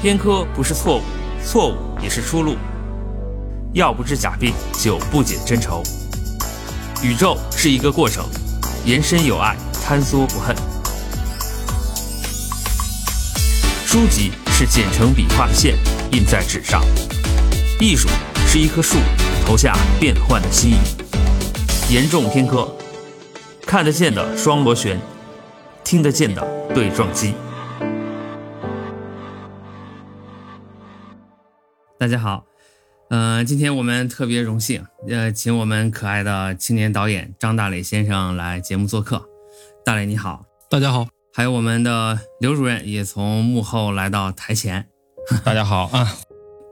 偏科不是错误，错误也是出路。药不治假病，酒不解真愁。宇宙是一个过程，延伸有爱，坍缩不恨。书籍是剪成笔画的线，印在纸上。艺术是一棵树，投下变幻的心意。严重偏科，看得见的双螺旋，听得见的对撞机。大家好，嗯、今天我们特别荣幸，呃，请我们可爱的青年导演张大磊先生来节目做客。大磊你好，大家好，还有我们的刘主任也从幕后来到台前。大家好啊！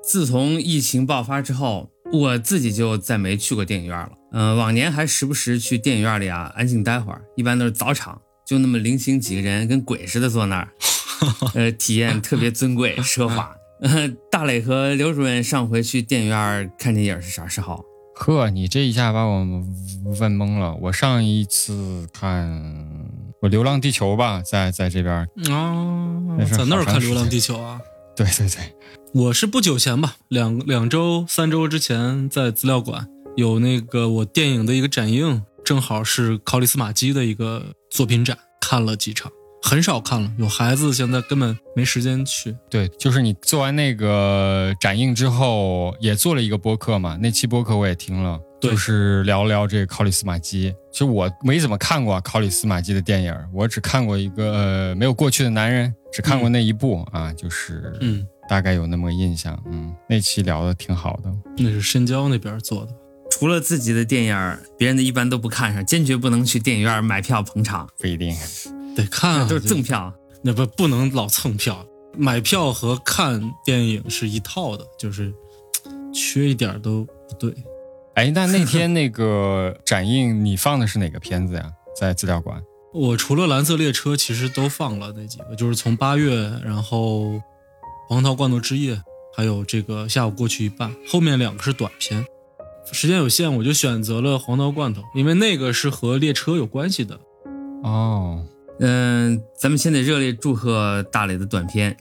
自从疫情爆发之后，我自己就再没去过电影院了。嗯、往年还时不时去电影院里啊安静待会儿，一般都是早场，就那么零星几个人跟鬼似的坐那儿，呃，体验特别尊贵奢华。呃，大磊和刘主任上回去电影院看电影是啥时候？呵，你这一下把我问懵了。我上一次看我《流浪地球》吧，在在这边。啊在那儿看《流浪地球》啊？对对对，我是不久前吧，两两周、三周之前在资料馆有那个我电影的一个展映，正好是考里斯马基的一个作品展，看了几场，很少看了，有孩子现在根本没时间去。对，就是你做完那个展映之后，也做了一个播客嘛。那期播客我也听了，对就是聊聊这个考里斯马基。其实我没怎么看过考里斯马基的电影，我只看过一个呃没有过去的男人，只看过那一部、啊，就是嗯，大概有那么个印象。嗯，那期聊的挺好的。那是深交那边做的。除了自己的电影，别人的一般都不看上，坚决不能去电影院买票捧场，不一定，得看、啊，都是赠票。那不不能老蹭票，买票和看电影是一套的，就是缺一点都不对。哎，那那天那个展映你放的是哪个片子呀？在资料馆？我除了蓝色列车，其实都放了那几个，就是从八月，然后黄桃罐头之夜，还有这个下午过去一半，后面两个是短片。时间有限，我就选择了黄桃罐头，因为那个是和列车有关系的。哦，嗯，咱们先得热烈祝贺大磊的短片《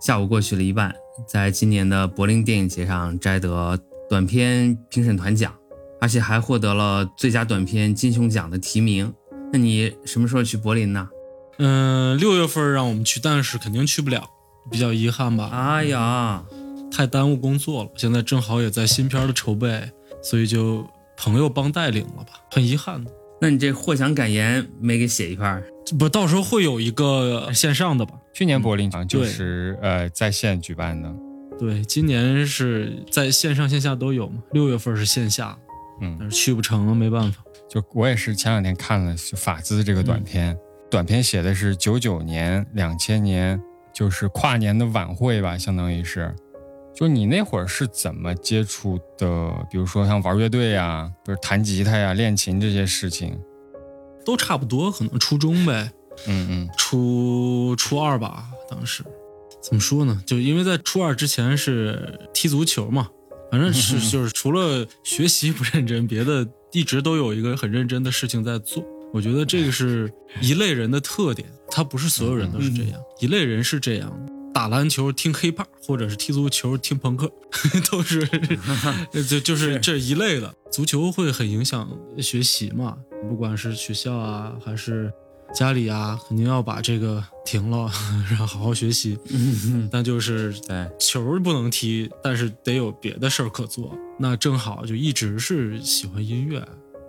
下午过去了一半》在今年的柏林电影节上摘得短片评审团奖，而且还获得了最佳短片金熊奖的提名。那你什么时候去柏林呢？嗯，六月份让我们去，但是肯定去不了，比较遗憾吧。哎呀，太耽误工作了，现在正好也在新片的筹备，所以就朋友帮带领了吧，很遗憾的。那你这获奖感言没给写一块儿？不，到时候会有一个线上的吧？去年柏林场就是呃在线举办的，对，今年是在线上线下都有嘛。六月份是线下，嗯，但是去不成了，没办法。就我也是前两天看了就法兹这个短片，短片写的是九九年、两千年，就是跨年的晚会吧，相当于是。就你那会儿是怎么接触的？比如说像玩乐队呀，不是弹吉他呀、练琴这些事情。都差不多，可能初中呗，嗯嗯初初二吧，当时怎么说呢？就因为在初二之前是踢足球嘛，反正是就是除了学习不认真，别的一直都有一个很认真的事情在做。我觉得这个是一类人的特点，他不是所有人都是这样，一类人是这样的。打篮球听 hiphop，或者是踢足球听朋克，都是 就就是这一类的。足球会很影响学习嘛，不管是学校啊还是家里啊，肯定要把这个停了，然后好好学习。但就是对，球不能踢，但是得有别的事儿可做。那正好就一直是喜欢音乐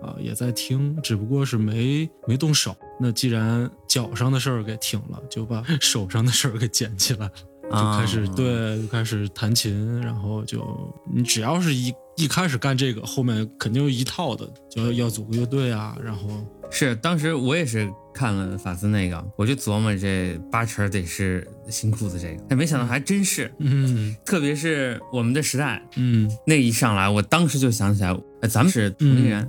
啊，也在听，只不过是没没动手。那既然脚上的事儿给停了，就把手上的事儿给捡起来了，就开始、啊。对，就开始弹琴，然后就你只要是一一开始干这个，后面肯定有一套的，就要要组个乐队啊，然后是当时我也是看了法斯那个，我就琢磨这八成得是新裤子这个，但没想到还真是，嗯。特别是我们的时代嗯。那一上来，我当时就想起来，哎咱们是同龄人，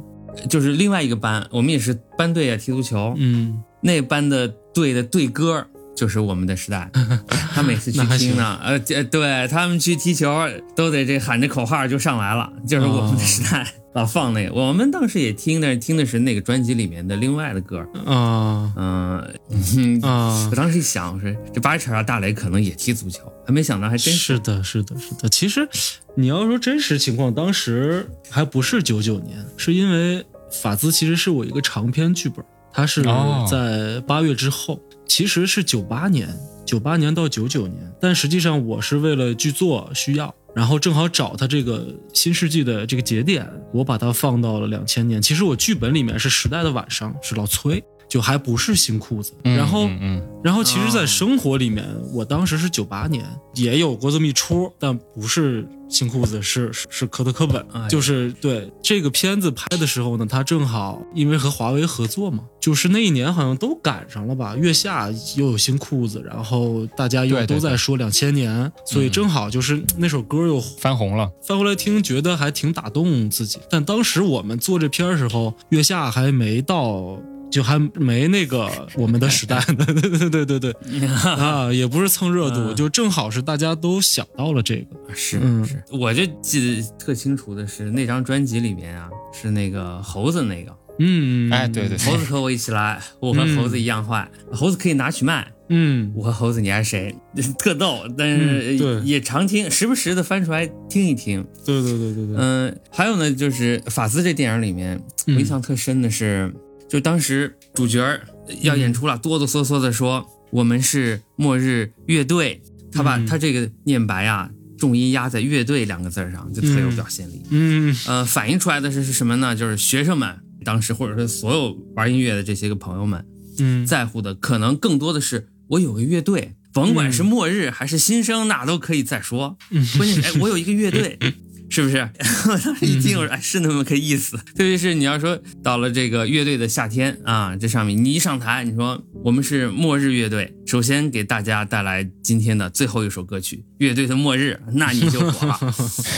就是另外一个班，我们也是班队啊，踢足球，嗯。那班的队的队歌就是我们的时代。他每次去听呢，呃，这对他们去踢球都得这喊着口号就上来了，就是我们的时代，老放那个。我们当时也听但是，听的是那个专辑里面的另外的歌。啊嗯、嗯啊 我，当时一想，我说这八十场大雷可能也踢足球，还没想到还真是。是的，是的，是的。其实你要说真实情况，当时还不是九九年，是因为法兹其实是我一个长篇剧本，它是哦在八月之后，其实是九八年，九八年到九九年，但实际上我是为了剧作需要。然后正好找他这个新世纪的这个节点，我把它放到了两千年。其实我剧本里面是时代的晚上，是老崔，就还不是新裤子。嗯然后嗯嗯。然后其实，在哦生活里面，我当时是九八年，也有过这么一出，但不是新裤子，是是是科特科本，哎就是对这个片子拍的时候呢，他正好因为和华为合作嘛，就是那一年好像都赶上了吧，月下又有新裤子，然后大家又都在说两千年，所以正好就是那首歌又翻红了，翻回来听，觉得还挺打动自己。但当时我们做这片儿的时候，月下还没到，就还没那个 我们的时代。呢。对对对对对。啊，也不是蹭热度，嗯。就正好是大家都想到了这个。是嗯。是，我就记得特清楚的是那张专辑里面啊，是那个猴子那个，嗯，哎对对猴子和我一起来，我和猴子一样坏，猴子可以拿去卖，嗯。我和猴子你爱谁？特逗，但是也常听，时不时的翻出来听一听。对对对对对，嗯，还有呢，就是法兹这电影里面，我嗯印象特深的是，就当时主角儿要演出了，哆哆嗦嗦的说我们是末日乐队，他把嗯他这个念白啊。重音压在“乐队”两个字儿上，就特有表现力。嗯呃，反映出来的是是什么呢？就是学生们当时，或者是所有玩音乐的这些个朋友们，嗯，在乎的可能更多的是我有个乐队，甭管是末日还是新生，那都可以再说。关键是，哎，我有一个乐队，是不是？我当时一听，我说，哎，是那么个意思。特别是你要说到了这个乐队的夏天啊，这上面你一上台，你说我们是末日乐队，首先给大家带来今天的最后一首歌曲《乐队的末日》，那你就火了，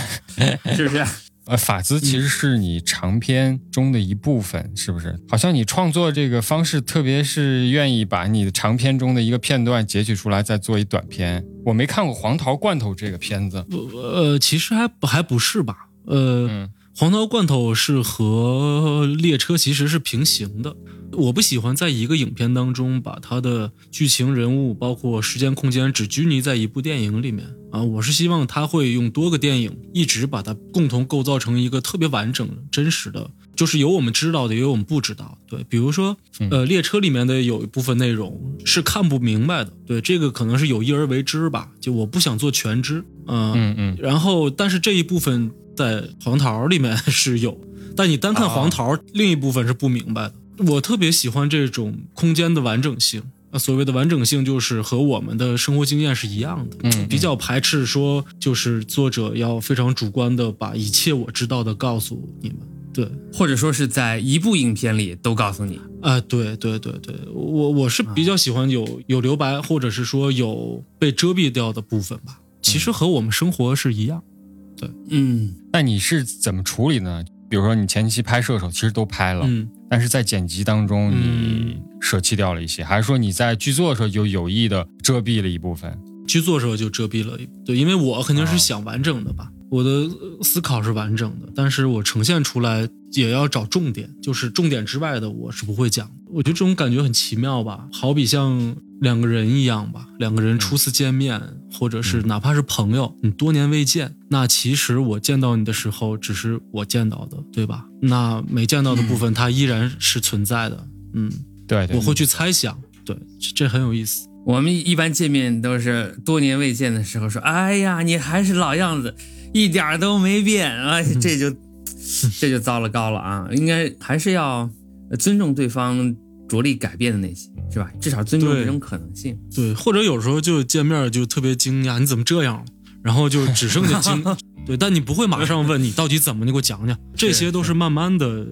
是不是？呃，法兹其实是你长篇中的一部分，是不是？好像你创作这个方式，特别是愿意把你的长篇中的一个片段截取出来，再做一短片。我没看过《黄桃罐头》这个片子，呃，其实还还不是吧？呃，嗯黄桃罐头是和列车其实是平行的。我不喜欢在一个影片当中把它的剧情、人物，包括时间、空间只拘泥在一部电影里面啊。我是希望他会用多个电影一直把它共同构造成一个特别完整、真实的，就是有我们知道的，也有我们不知道的。对，比如说，呃，列车里面的有一部分内容是看不明白的，对，这个可能是有意而为之吧。就我不想做全知，嗯嗯嗯，然后，但是这一部分在黄桃里面是有，但你单看黄桃，另一部分是不明白的。我特别喜欢这种空间的完整性。那所谓的完整性，就是和我们的生活经验是一样的。嗯嗯比较排斥说，就是作者要非常主观的把一切我知道的告诉你们。对，或者说是在一部影片里都告诉你，啊、对对对对，我我是比较喜欢有有留白，或者是说有被遮蔽掉的部分吧。其实和我们生活是一样。对嗯，那你是怎么处理呢？比如说你前期拍摄的时候，其实都拍了，嗯，但是在剪辑当中你嗯舍弃掉了一些，还是说你在剧作的时候就有意的遮蔽了一部分？剧作时候就遮蔽了，对，因为我肯定是啊想完整的吧，我的呃思考是完整的，但是我呈现出来也要找重点，就是重点之外的我是不会讲的。我觉得这种感觉很奇妙吧，好比像两个人一样吧，两个人初次见面，或者是哪怕是朋友，你多年未见，那其实我见到你的时候只是我见到的，对吧？那没见到的部分它依然是存在的，嗯，对对，我会去猜想，对，这这很有意思。我们一般见面都是多年未见的时候说：“哎呀，你还是老样子，一点儿都没变。”哎，这就这就糟了糕了啊！应该还是要尊重对方着力改变的那些，是吧？至少尊重这种可能性。对，或者有时候就见面就特别惊讶，你怎么这样了？然后就只剩下惊，对，但你不会马上问你到底怎么，你给我讲讲。这些都是慢慢的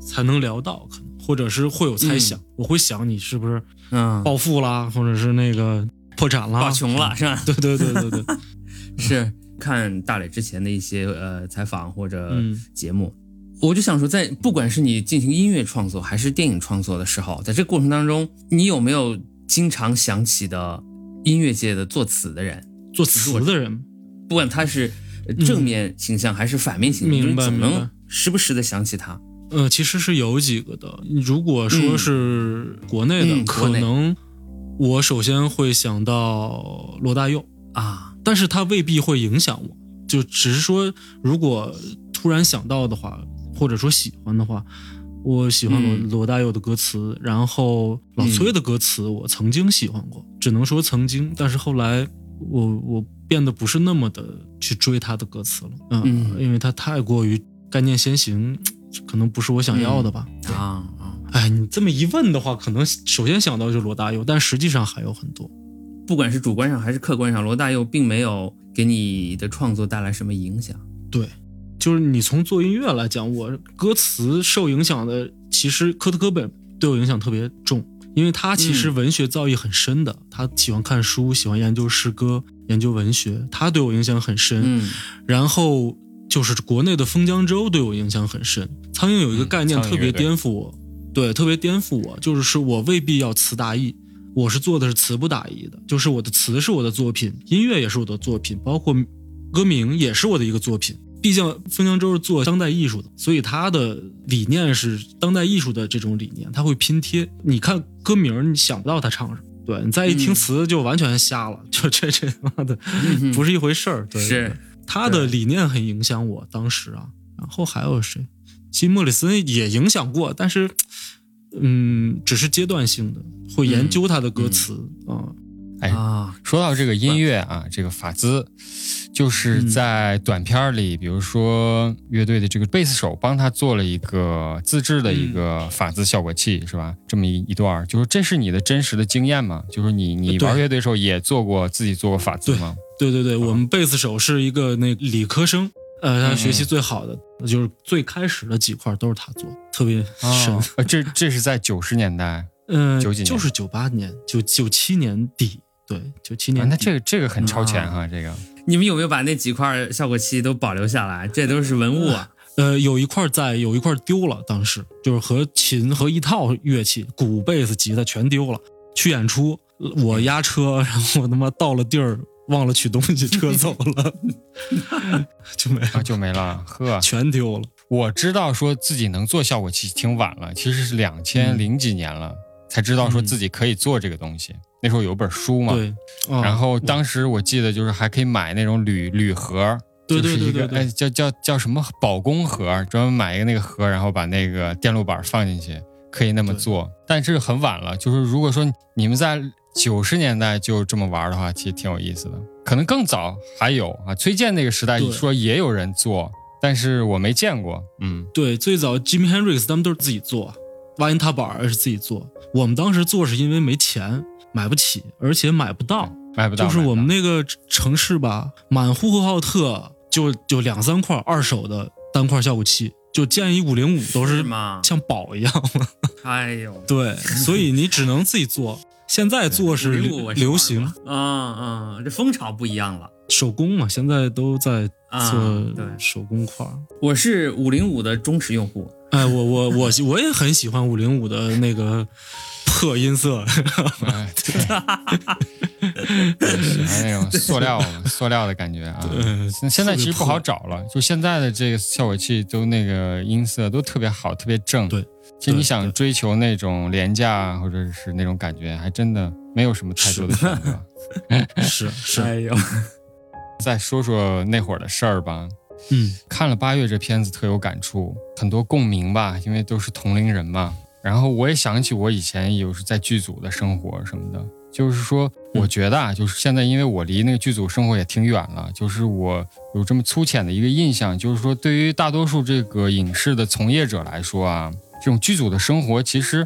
才能聊到，可能或者是会有猜想，我会想你是不是嗯，暴富啦，或者是那个破产啦，暴穷了是吧？对对对对对，是看大磊之前的一些呃采访或者嗯。节目，我就想说，在不管是你进行音乐创作还是电影创作的时候，在这个过程当中，你有没有经常想起的音乐界的作词的人，作词的人，不管他是正面形象还是反面形象，明白就是怎么能时不时的想起他？呃，其实是有几个的。如果说是国内的，可能我首先会想到罗大佑，啊，但是它未必会影响我，就只是说，如果突然想到的话，或者说喜欢的话，我喜欢罗、嗯罗大佑的歌词，然后老崔的歌词我曾经喜欢过，只能说曾经，但是后来我我变得不是那么的去追他的歌词了，嗯，嗯因为他太过于概念先行，可能不是我想要的吧。对啊啊！哎，你这么一问的话，可能首先想到就是罗大佑，但实际上还有很多。不管是主观上还是客观上，罗大佑并没有给你的创作带来什么影响。对，就是你从做音乐来讲，我歌词受影响的，其实科特·科本对我影响特别重，因为他其实嗯文学造诣很深的，他喜欢看书，喜欢研究诗歌，研究文学，他对我影响很深。嗯然后就是国内的封江州对我影响很深。苍蝇有一个嗯概念特别颠覆我，对，特别颠覆我，就是是我未必要词大意，我是做的是词不达意的，就是我的词是我的作品，音乐也是我的作品，包括歌名也是我的一个作品。毕竟封江州是做当代艺术的，所以他的理念是当代艺术的这种理念，他会拼贴。你看歌名，你想不到他唱什么，对你再一听嗯词就完全瞎了，就这这他妈的嗯不是一回事儿。对，是他的理念很影响我当时啊。然后还有谁？其实莫里森也影响过，但是，嗯，只是阶段性的，会研究他的歌词啊、哎，啊，说到这个音乐啊，这个法兹，就是嗯在短片儿里，比如说乐队的这个贝斯手帮他做了一个自制的一个法兹效果器，是吧？这么一一段儿，就是这是你的真实的经验吗？就是你你玩乐队的时候也做过自己做过法兹吗？对对对，我们贝斯手是一个那理科生，呃，他嗯学习最好的，就是最开始的几块都是他做，特别深。哦，呃这这是在九十年代，嗯、九几年就是九八年，九九七年底，对，九七啊年底。那这个这个很超前哈，这个你们有没有把那几块效果器都保留下来？这都是文物啊！呃，有一块在，有一块丢了，当时就是和琴和一套乐器，鼓、贝斯、吉他全丢了。去演出，我押车，然后我他妈到了地儿忘了取东西，车走了，就没啊了，就没了，呵。全丢了。我知道说自己能做效果器挺晚了，其实是两千零几年了、才知道说自己可以做这个东西。那时候有本书嘛，对，啊然后当时我记得就是还可以买那种铝铝盒，对就是一个对对对对哎叫叫叫什么保工盒，专门买一个那个盒，然后把那个电路板放进去，可以那么做。但是很晚了，就是如果说你们在九十年代就这么玩的话，其实挺有意思的。可能更早还有啊，崔健那个时代你说也有人做，但是我没见过。嗯，对，最早 Jimmy Hendrix 他们都是自己做，挖音踏板也是自己做。我们当时做是因为没钱，买不起，而且买不到。买不到。就是我们那个城市吧，满呼和浩特就就两三块二手的单块效果器，就建一五零五都是吗？像宝一样。哎呦，对，所以你只能自己做。现在做是505我是流行啊啊，这风潮不一样了。手工嘛，现在都在啊做对手工块儿。我是五零五的忠实用户，哎，我我我 我也很喜欢五零五的那个破音色，哎，对，喜欢那种塑料塑料的感觉啊。现现在其实不好找了，就现在的这个效果器都那个音色都特别好，特别正。对，其实你想追求那种廉价或者是那种感觉，还真的没有什么太多的选择。是是，哎呦，再说说那会儿的事儿吧。嗯看了八月这片子特有感触，很多共鸣吧，因为都是同龄人嘛。然后我也想起我以前有时在剧组的生活什么的，就是说，我觉得啊，就是现在因为我离那个剧组生活也挺远了，就是我有这么粗浅的一个印象，就是说，对于大多数这个影视的从业者来说啊，这种剧组的生活其实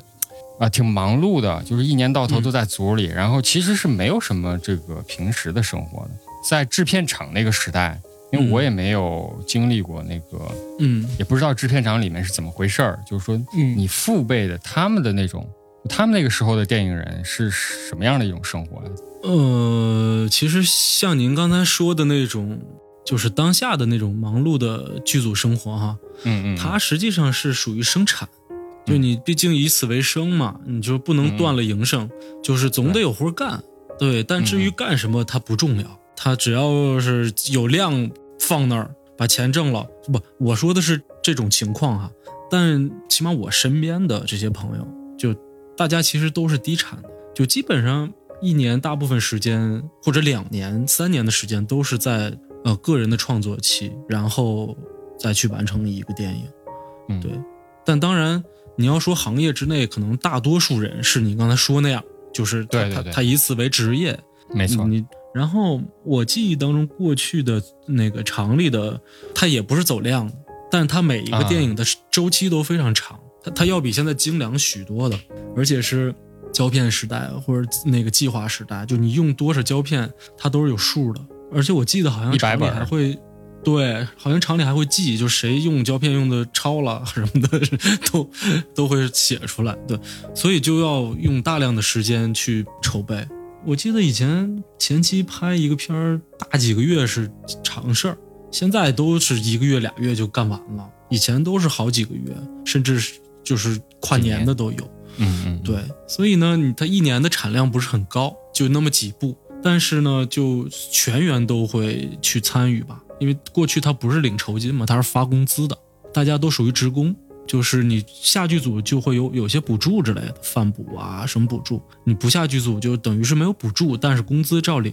啊挺忙碌的，就是一年到头都在组里，然后其实是没有什么这个平时的生活的，在制片厂那个时代。因为我也没有经历过那个，嗯也不知道制片厂里面是怎么回事儿。就是说，嗯你父辈的他们的那种，他们那个时候的电影人是什么样的一种生活呀？呃，其实像您刚才说的那种，就是当下的那种忙碌的剧组生活哈，嗯嗯，它实际上是属于生产，就你毕竟以此为生嘛，你就不能断了营生，就是总得有活干。对，但至于干什么，它不重要，它只要是有量放那儿，把钱挣了，不，我说的是这种情况哈。但起码我身边的这些朋友，就大家其实都是低产的，就基本上一年大部分时间或者两年、三年的时间都是在呃个人的创作期，然后再去完成一个电影。嗯，对，但当然你要说行业之内，可能大多数人是你刚才说那样。就是他他他以此为职业，没错。你然后我记忆当中过去的那个厂里的，他也不是走量，但他每一个电影的周期都非常长，他他要比现在精良许多的，而且是胶片时代或者那个计划时代，就你用多少胶片，它都是有数的。而且我记得好像厂里还会。对，好像厂里还会记，就谁用胶片用的超了什么的，都都会写出来。对，所以就要用大量的时间去筹备。我记得以前前期拍一个片儿，大几个月是常事儿，现在都是一个月俩月就干完了。以前都是好几个月，甚至就是跨年的都有。嗯嗯，对，所以呢，你它一年的产量不是很高，就那么几部，但是呢，就全员都会去参与吧。因为过去他不是领酬金嘛，他是发工资的，大家都属于职工，就是你下剧组就会有有些补助之类的，饭补啊什么补助，你不下剧组就等于是没有补助，但是工资照领。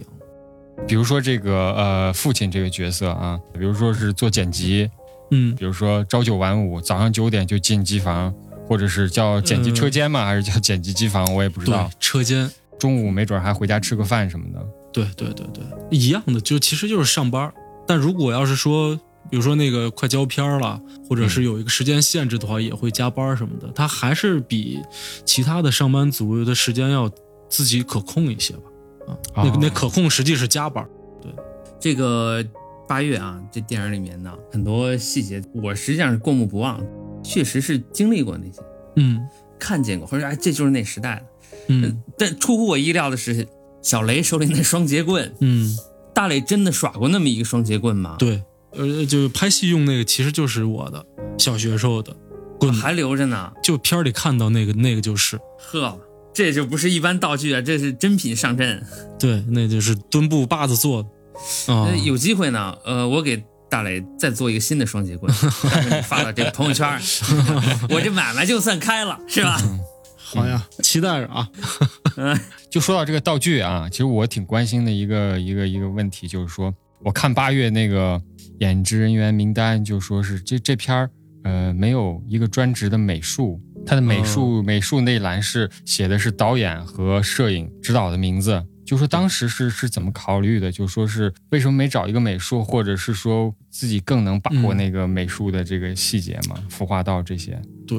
比如说这个呃父亲这个角色啊，比如说是做剪辑，嗯，比如说朝九晚五，早上九点就进机房，或者是叫剪辑车间嘛，还是叫剪辑机房，我也不知道。车间。中午没准还回家吃个饭什么的。对对对对，一样的，就其实就是上班。但如果要是说，比如说那个快交片了，或者是有一个时间限制的话，也会加班什么的。他还是比其他的上班族的时间要自己可控一些吧。啊，那那可控实际是加班。对，这个八月啊，这电影里面呢很多细节，我实际上是过目不忘，确实是经历过那些，嗯，看见过，或者哎，这就是那时代的。嗯，但出乎我意料的是，小雷手里那双截棍，嗯。大磊真的耍过那么一个双节棍吗？对，呃，就拍戏用那个，其实就是我的小学时候的棍，还留着呢。就片里看到那个，那个就是。呵，这就不是一般道具啊，这是真品上阵。对，那就是墩布把子做的。啊，有机会呢，呃，我给大磊再做一个新的双节棍，发到这个朋友圈，我这买卖就算开了，是吧？好呀，期待着啊！就说到这个道具啊，其实我挺关心的一个一个一个问题，就是说，我看八月那个演职人员名单，就说是这这片儿，呃，没有一个专职的美术，它的美术美术那栏是写的是导演和摄影指导的名字。就说当时是是怎么考虑的？就说是为什么没找一个美术，或者是说自己更能把握那个美术的这个细节嘛？服化道这些？对，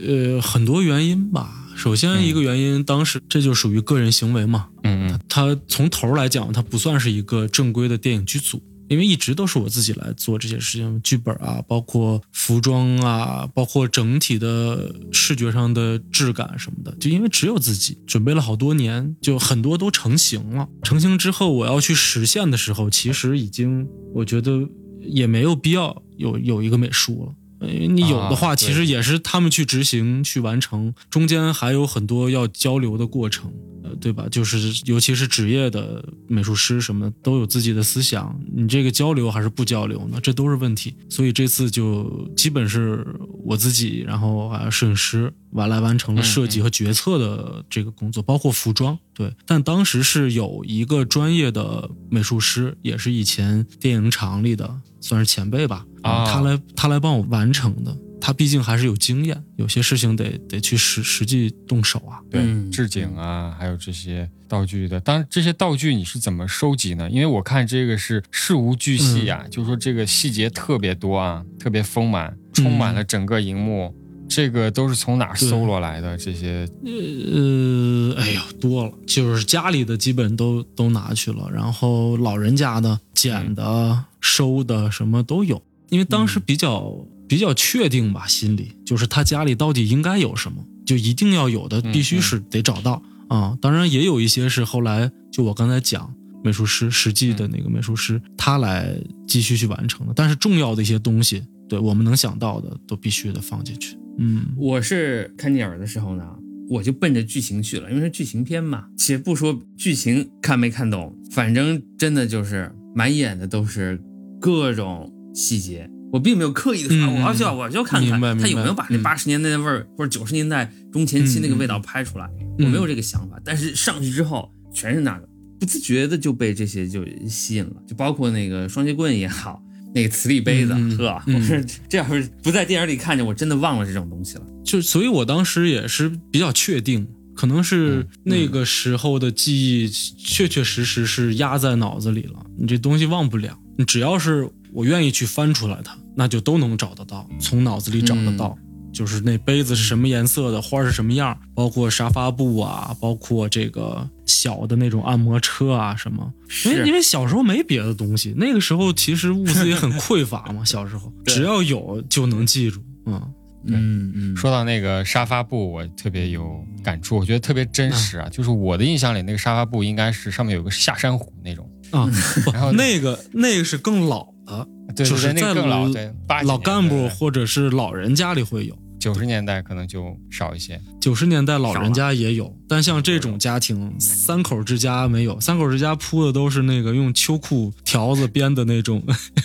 呃，很多原因吧。首先一个原因，当时这就属于个人行为嘛。嗯嗯，他从头来讲，他不算是一个正规的电影剧组。因为一直都是我自己来做这些事情，剧本啊，包括服装啊，包括整体的视觉上的质感什么的，就因为只有自己准备了好多年，就很多都成型了。成型之后，我要去实现的时候，其实已经我觉得也没有必要有有一个美术了。你有的话，其实也是他们去执行、去完成，中间还有很多要交流的过程，呃，对吧？就是尤其是职业的美术师什么的，都有自己的思想，你这个交流还是不交流呢？这都是问题。所以这次就基本是我自己，然后还有摄影师完来完成了设计和决策的这个工作，包括服装。对，但当时是有一个专业的美术师，也是以前电影厂里的，算是前辈吧。啊，他来他来帮我完成的，他毕竟还是有经验，有些事情得得去实实际动手啊。对，置景啊，还有这些道具的。当然，这些道具你是怎么收集呢？因为我看这个是事无巨细呀，就是说这个细节特别多啊，特别丰满，充满了整个荧幕。这个都是从哪搜罗来的？这些呃，哎呀，多了，就是家里的基本都都拿去了，然后老人家的捡的、收的什么都有。因为当时比较比较确定吧，心里就是他家里到底应该有什么，就一定要有的，必须是得找到啊。当然也有一些是后来就我刚才讲美术师实际的那个美术师他来继续去完成的，但是重要的一些东西，对我们能想到的都必须得放进去。嗯我是看电影的时候呢，我就奔着剧情去了，因为是剧情片嘛。且不说剧情看没看懂，反正真的就是满眼的都是各种细节。我并没有刻意的说，嗯我要去，我就看看他有没有把那嗯八十年代的味儿、或者九十年代中前期那个味道拍出来。嗯我没有这个想法，但是上去之后全是那个，不自觉的就被这些就吸引了，就包括那个双截棍也好，那个磁力杯子，呵，嗯 我说这要是不在电影里看见，我真的忘了这种东西了。就所以，我当时也是比较确定，可能是那个时候的记忆确确实实是压在脑子里了。你这东西忘不了，你只要是我愿意去翻出来它，那就都能找得到，从脑子里找得到。就是那杯子是什么颜色的，花是什么样，包括沙发布啊，包括这个小的那种按摩车啊什么。因为因为小时候没别的东西，那个时候其实物资也很匮乏嘛，小时候只要有就能记住，嗯。嗯嗯说到那个沙发布，我特别有感触，我觉得特别真实啊。就是我的印象里，那个沙发布应该是上面有个下山虎那种，啊，不然后那个那个是更老的，对对对，就是在老，老对，老干部或者是老人家里会有，九十年代可能就少一些。九十年代老人家也有，但像这种家庭，三口之家没有，三口之家铺的都是那个用秋裤条子编的那种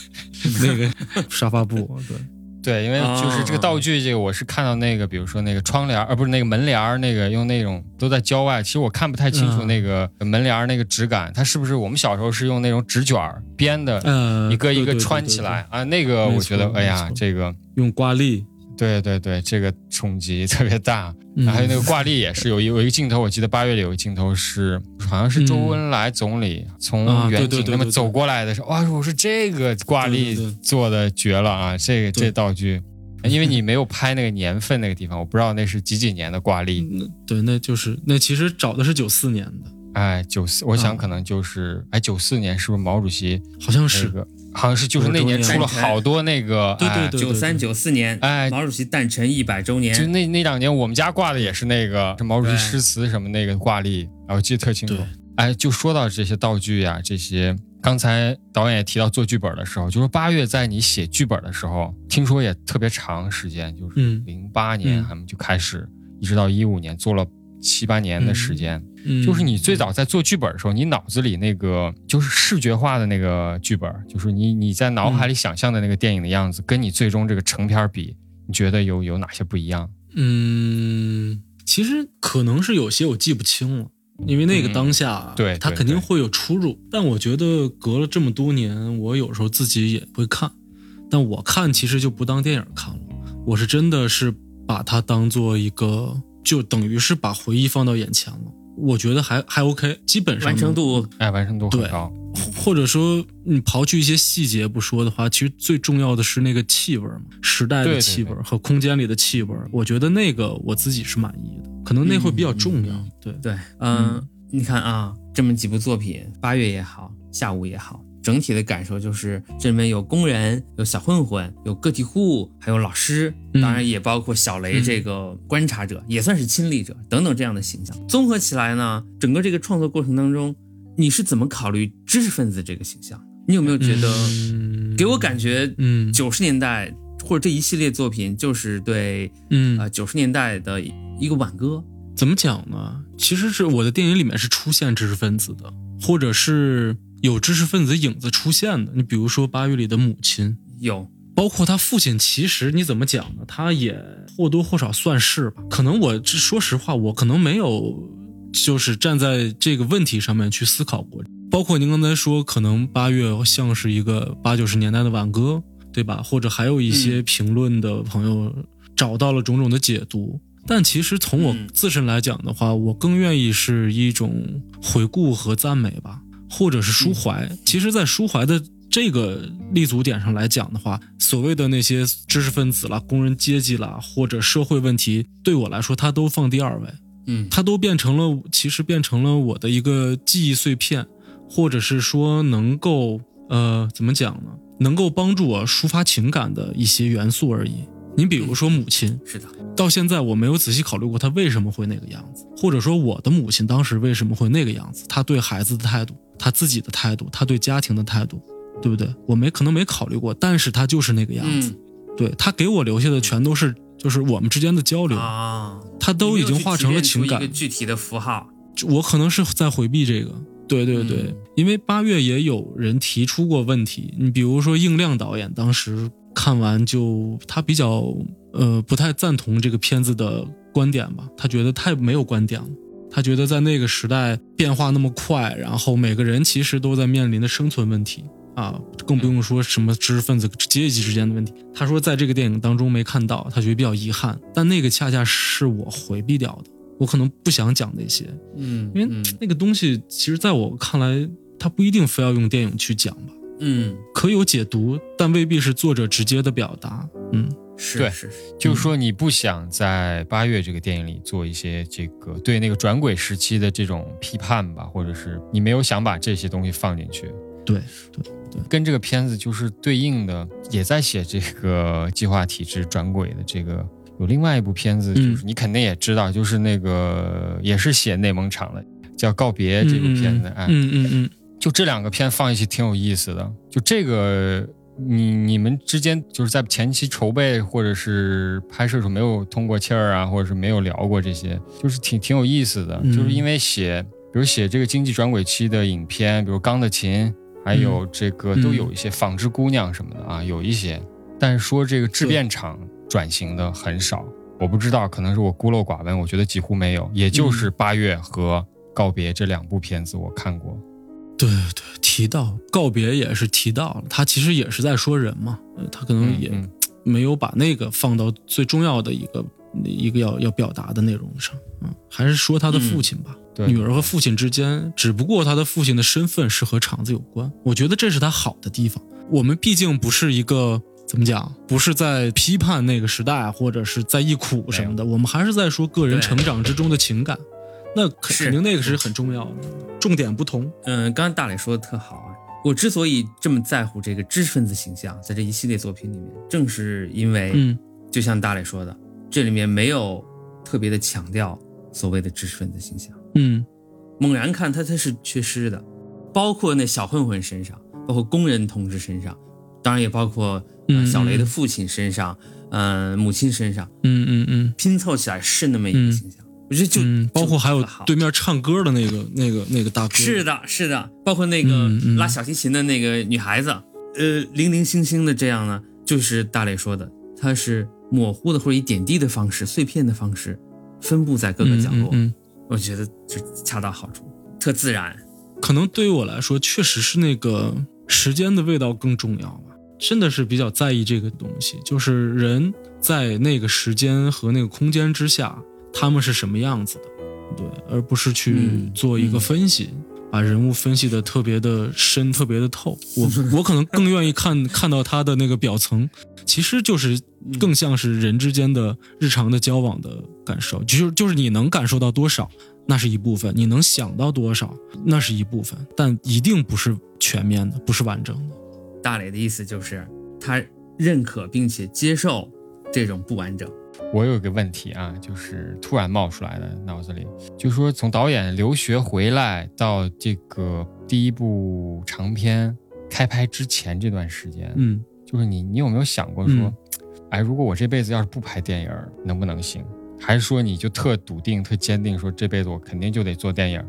那个沙发布，对，对，因为就是这个道具，这个我是看到那个，比如说那个窗帘儿，呃，不是那个门帘儿，那个用那种都在郊外，其实我看不太清楚嗯那个门帘儿那个质感，它是不是我们小时候是用那种纸卷儿编的，呃，一个一个穿起来啊？那个我觉得，错哎呀这个用挂历，对对对，这个冲击特别大。嗯还有那个挂历也是有一有一个镜头，我记得八月里有一个镜头是好像是周嗯恩来总理啊从远景那么走过来的时候，哇，我说这个挂历做的绝了啊！这个这道具，因为你没有拍那个年份那个地方，我不知道那是几几年的挂历。嗯对，那就是那其实找的是九四年的，哎，九四，我啊想可能就是哎九四年是不是毛主席那好像是，个好像是就是那年出了好多那个对对哎对九三九四年，哎毛主席诞辰一百周年。就，那那两年，我们家挂的也是那个毛主席诗词什么那个挂历，啊，我记得特清楚。哎，就说到这些道具呀、这些刚才导演也提到做剧本的时候，就说八月在你写剧本的时候，听说也特别长时间，就是嗯。零八年嗯。他们就开始，一直到一五年，做了七八年的时间。嗯就是你最早在做剧本的时候，你脑子里那个就是视觉化的那个剧本，就是你你在脑海里想象的那个电影的样子，跟你最终这个成片比，你觉得有有哪些不一样？嗯，其实可能是有些我记不清了，因为那个当下，嗯对对它肯定会有出入。但我觉得隔了这么多年，我有时候自己也会看，但我看其实就不当电影看了，我是真的是把它当做一个，就等于是把回忆放到眼前了。我觉得还还 OK，基本上完成度哎，完成度很高。或者说你刨去一些细节不说的话，其实最重要的是那个气味嘛，时代的气味对和空间里的气味。我觉得那个我自己是满意的，可能那会比较重要。嗯对，对，嗯，你看啊，这么几部作品，八月也好，下午也好，整体的感受就是这里面有工人，有小混混，有个体户，还有老师，嗯当然也包括小雷这个观察者，也算是亲历者等等这样的形象。综合起来呢，整个这个创作过程当中，你是怎么考虑知识分子这个形象？你有没有觉得，嗯给我感觉，嗯九十年代或者这一系列作品就是对嗯啊九十年代的一个挽歌？怎么讲呢？其实是我的电影里面是出现知识分子的，或者是有知识分子影子出现的。你比如说八月里的母亲，有，包括他父亲，其实你怎么讲呢？他也或多或少算是吧。可能我这说实话，我可能没有就是站在这个问题上面去思考过。包括您刚才说，可能八月像是一个八九十年代的挽歌，对吧？或者还有一些评论的朋友找到了种种的解读。但其实从我嗯自身来讲的话，我更愿意是一种回顾和赞美吧，或者是抒怀。其实，在抒怀的这个立足点上来讲的话，所谓的那些知识分子啦、工人阶级啦，或者社会问题，对我来说，它都放第二位，嗯它都变成了，其实变成了我的一个记忆碎片，或者是说能够呃怎么讲呢？能够帮助我抒发情感的一些元素而已。你比如说母亲，是的，到现在我没有仔细考虑过她为什么会那个样子，或者说我的母亲当时为什么会那个样子，她对孩子的态度，她自己的态度，他对家庭的态度，对不对？我没可能没考虑过，但是他就是那个样子。嗯对他给我留下的全都是就是我们之间的交流，啊，它都已经化成了情感。具体的符号。我可能是在回避这个。对对对，嗯因为八月也有人提出过问题，你比如说应亮导演当时看完就他比较呃不太赞同这个片子的观点吧，他觉得太没有观点了。他觉得在那个时代变化那么快，然后每个人其实都在面临的生存问题啊，更不用说什么知识分子阶级之间的问题。他说在这个电影当中没看到，他觉得比较遗憾，但那个恰恰是我回避掉的，我可能不想讲那些。嗯，因为嗯那个东西，其实在我看来，它不一定非要用电影去讲吧，嗯可有解读，但未必是作者直接的表达。嗯对是是是，就是说你不想在八月这个电影里做一些这个对那个转轨时期的这种批判吧，或者是你没有想把这些东西放进去。对对对跟这个片子就是对应的，也在写这个计划体制转轨的这个。有另外一部片子，嗯就是你肯定也知道，就是那个也是写内蒙厂的，叫《告别》这部片子。哎，嗯嗯嗯就这两个片放一起挺有意思的。就这个，你你们之间就是在前期筹备或者是拍摄时候没有通过气儿啊，或者是没有聊过这些，就是挺挺有意思的。嗯就是因为写，比如写这个经济转轨期的影片，比如《钢的琴》，还有这个嗯都有一些纺织姑娘什么的啊，有一些。但是说这个制片厂转型的很少，我不知道，可能是我孤陋寡闻，我觉得几乎没有。也就是八月和告别这两部片子我看过。对对，提到告别也是提到了，他其实也是在说人嘛，呃他可能也嗯没有把那个放到最重要的一个一个要要表达的内容上，嗯，还是说他的父亲吧。对女儿和父亲之间，只不过他的父亲的身份是和厂子有关，我觉得这是他好的地方。我们毕竟不是一个怎么讲，不是在批判那个时代，或者是在忆苦什么的，我们还是在说个人成长之中的情感。那肯肯定那个是很重要的，重点不同。嗯，刚刚大磊说的特好啊。我之所以这么在乎这个知识分子形象，在这一系列作品里面，正是因为，嗯就像大磊说的，这里面没有特别的强调所谓的知识分子形象。嗯猛然看他他是缺失的，包括那小混混身上，包括工人同志身上，当然也包括、小雷的父亲身上，嗯、母亲身上，嗯嗯嗯拼凑起来是那么一个嗯形象。我觉得就、嗯，包括还有对面唱歌的那个那个那个大哥，是的，是的，包括那个拉小提琴的那个女孩子，呃，零零星星的这样呢，就是大磊说的，它是模糊的或者以点滴的方式、碎片的方式分布在各个角落，我觉得就恰到好处，特自然。可能对于我来说，确实是那个时间的味道更重要吧。真的是比较在意这个东西，就是人在那个时间和那个空间之下，他们是什么样子的，对，而不是去嗯做一个分析，把人物分析的特别的深、特别的透。我 我可能更愿意看看到他的那个表层，其实就是更像是人之间的日常的交往的感受，就是就是你能感受到多少，那是一部分；你能想到多少，那是一部分，但一定不是全面的，不是完整的。大磊的意思就是，他认可并且接受这种不完整。我有个问题啊，就是突然冒出来的脑子里，就说从导演留学回来到这个第一部长片开拍之前这段时间，嗯就是你你有没有想过说，嗯哎，如果我这辈子要是不拍电影，能不能行？还是说你就特笃定、特坚定，说这辈子我肯定就得做电影？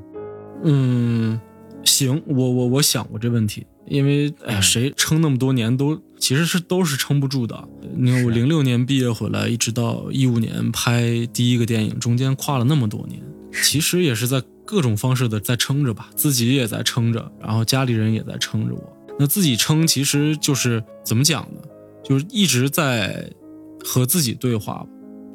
嗯，行，我我我想过这问题，因为哎谁撑那么多年都其实是都是撑不住的。你看我是零六年毕业回来，一直到一五年拍第一个电影，中间跨了那么多年，其实也是在各种方式的在撑着吧，自己也在撑着，然后家里人也在撑着我。那自己撑其实就是怎么讲呢？就是一直在和自己对话吧。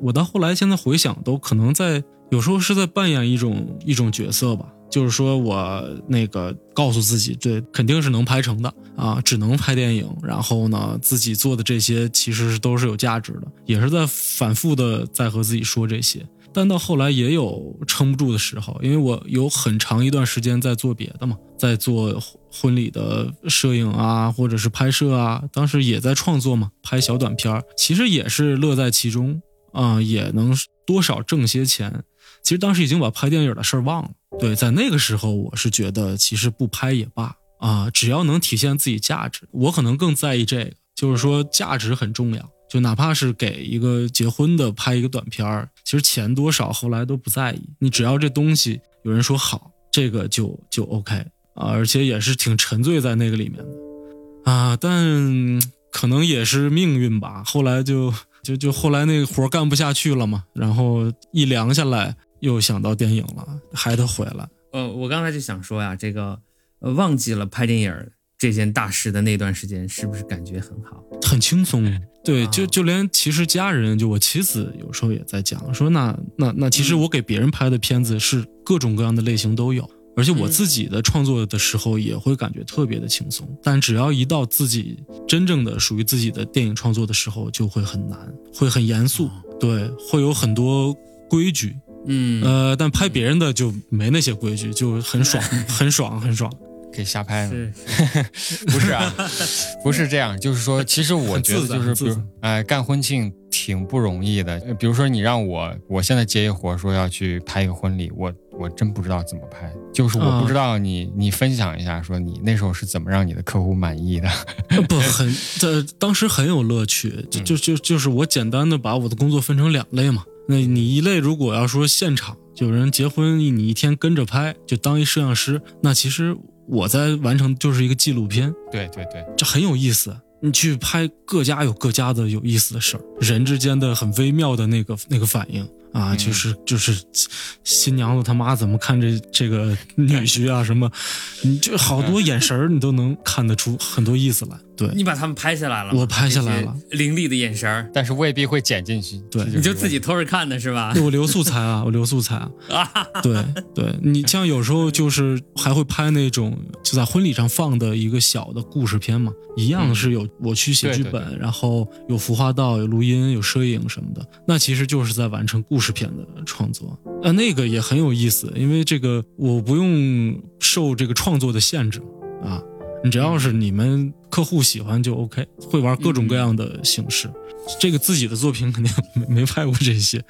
我到后来现在回想，都可能在有时候是在扮演一种一种角色吧，就是说我那个告诉自己，对，肯定是能拍成的啊，只能拍电影。然后呢，自己做的这些其实是都是有价值的，也是在反复的在和自己说这些。但到后来也有撑不住的时候，因为我有很长一段时间在做别的嘛，在做婚礼的摄影啊，或者是拍摄啊，当时也在创作嘛，拍小短片儿，其实也是乐在其中啊、也能多少挣些钱。其实当时已经把拍电影的事儿忘了。对，在那个时候，我是觉得其实不拍也罢啊，只要能体现自己价值，我可能更在意这个，就是说价值很重要。就哪怕是给一个结婚的拍一个短片儿，其实钱多少后来都不在意，你只要这东西有人说好，这个就就 OK 啊，而且也是挺沉醉在那个里面的啊，但可能也是命运吧，后来就就就后来那个活干不下去了嘛，然后一凉下来，又想到电影了，还得回来。呃，我刚才就想说呀，这个呃忘记了拍电影这件大事的那段时间，是不是感觉很好？很轻松。对，啊就就连其实家人，就我妻子有时候也在讲说，那那那其实我给别人拍的片子是各种各样的类型都有，而且我自己的创作的时候也会感觉特别的轻松。但只要一到自己真正的属于自己的电影创作的时候，就会很难，会很严肃，对，会有很多规矩。嗯，呃，但拍别人的就没那些规矩，就很爽，很爽，很爽。可以瞎拍 不是啊，不是这样，就是说，其实我觉得就是，比如哎，干婚庆挺不容易的。呃比如说，你让我，我现在接一活，说要去拍一个婚礼，我我真不知道怎么拍，就是我啊不知道你，你分享一下，说你那时候是怎么让你的客户满意的？呃不很，这当时很有乐趣，就就就就是我简单的把我的工作分成两类嘛。那你一类如果要说现场有人结婚，你一天跟着拍，就当一摄像师，那其实我在完成就是一个纪录片，对对对，这很有意思。你去拍各家有各家的有意思的事儿，人之间的很微妙的那个那个反应啊，嗯就是就是新娘子他妈怎么看这这个女婿啊什么，你就好多眼神儿你都能看得出很多意思来。对，你把他们拍下来了，我拍下来了凌厉的眼神儿，但是未必会剪进去。对这你就自己偷着看的是吧？对我留素材啊，我留素材啊。对对，你像有时候就是还会拍那种就在婚礼上放的一个小的故事片嘛，一样是有我去写对对剧本，然后有服化道、有录音、有摄影什么的，那其实就是在完成故事事片的创作。呃，那个也很有意思，因为这个我不用受这个创作的限制啊，你只要是你们客户喜欢就 OK，会玩各种各样的形式。这个自己的作品肯定没没拍过这些，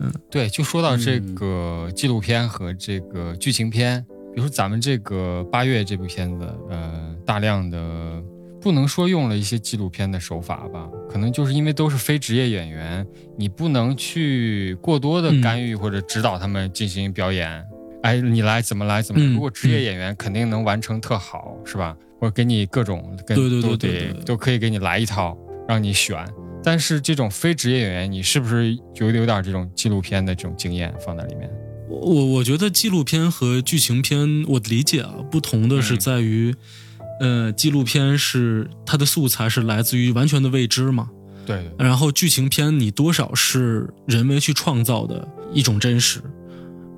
嗯对，就说到这个纪录片和这个剧情片，比如说咱们这个八月这部片子，呃，大量的不能说用了一些纪录片的手法吧，可能就是因为都是非职业演员，你不能去过多的干预或者指导他们进行表演。哎，你来怎么来怎么如果职业演员肯定能完成特好，是吧？或者给你各种跟对对对都对都可以给你来一套，让你选。但是这种非职业演员，你是不是有有点这种纪录片的这种经验放在里面？我我我觉得纪录片和剧情片，我的理解啊，不同的是嗯在于，呃，纪录片是它的素材是来自于完全的未知嘛，对对，然后剧情片你多少是人为去创造的一种真实。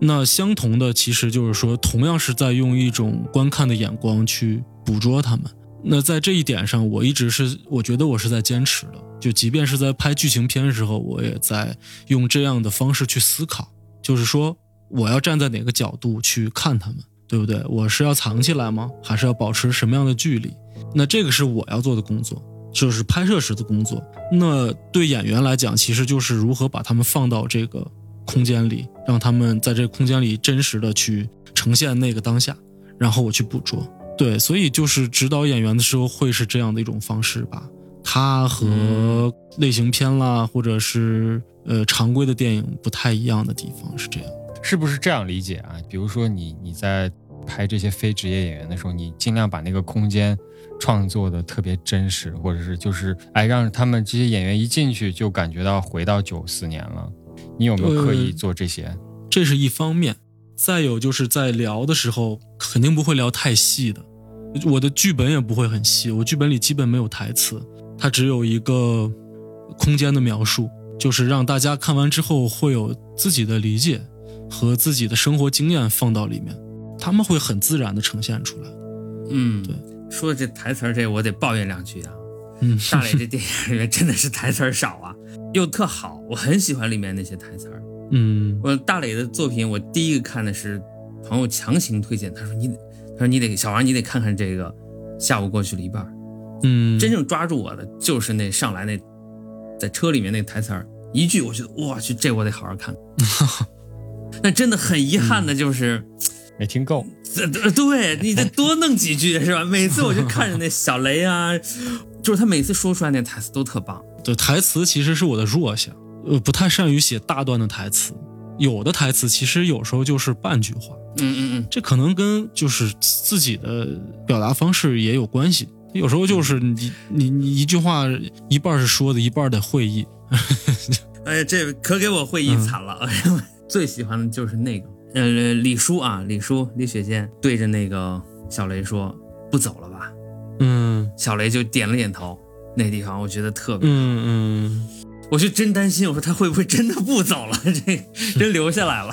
那相同的其实就是说，同样是在用一种观看的眼光去捕捉他们。那在这一点上，我一直是我觉得我是在坚持的，就即便是在拍剧情片的时候，我也在用这样的方式去思考，就是说我要站在哪个角度去看他们，对不对？我是要藏起来吗？还是要保持什么样的距离？那这个是我要做的工作，就是拍摄时的工作。那对演员来讲，其实就是如何把他们放到这个空间里，让他们在这个空间里真实的去呈现那个当下，然后我去捕捉。对，所以就是指导演员的时候会是这样的一种方式吧。它和类型片啦，或者是呃常规的电影不太一样的地方是这样。是不是这样理解啊？比如说你你在拍这些非职业演员的时候，你尽量把那个空间创作的特别真实，或者是就是哎让他们这些演员一进去就感觉到回到九四年了。你有没有刻意呃做这些？这是一方面。再有就是在聊的时候，肯定不会聊太细的，我的剧本也不会很细，我剧本里基本没有台词，它只有一个空间的描述，就是让大家看完之后会有自己的理解和自己的生活经验放到里面，他们会很自然的呈现出来。嗯，对。说这台词儿这我得抱怨两句啊，嗯，大磊这 电影里面真的是台词儿少啊，又特好，我很喜欢里面那些台词儿。嗯我大磊的作品，我第一个看的是朋友强行推荐，他说你得，他说你得小王你得看看这个，下午过去了一半，嗯，真正抓住我的就是那上来那在车里面那台词儿，一句我觉得我去这我得好好看。那真的很遗憾的就是，没听够。对你得多弄几句是吧？每次我就看着那小雷啊，就是他每次说出来那台词都特棒。对，台词其实是我的弱项，呃，不太善于写大段的台词。有的台词其实有时候就是半句话，嗯嗯嗯，这可能跟就是自己的表达方式也有关系。有时候就是你你你一句话一半是说的，一半得会意。哎，这可给我会议惨了。最喜欢的就是那个，呃，李叔啊，李叔李雪健对着那个小雷说：“不走了吧？”嗯小雷就点了点头。那地方我觉得特别，嗯嗯，我就真担心，我说他会不会真的不走了？这 真留下来了。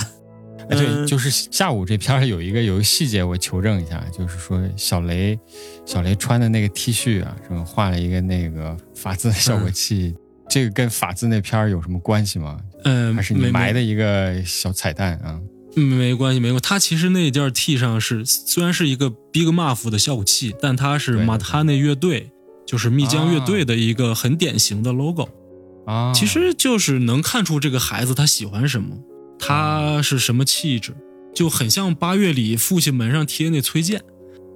哎，对，嗯就是下午这片儿有一个有一个细节，我求证一下，就是说小雷，小雷穿的那个 T 恤啊，什么画了一个那个法字的效果器，这个跟法兹那篇儿有什么关系吗？嗯，还是你埋的一个小彩蛋啊？没没关系，没关系。它其实那件 T 上是虽然是一个 Big Muff 的效果器，但它是马塔内乐队，就是密江乐队的一个很典型的 logo。啊，其实就是能看出这个孩子他喜欢什么，他是什么气质，就很像八月里父亲门上贴那崔健。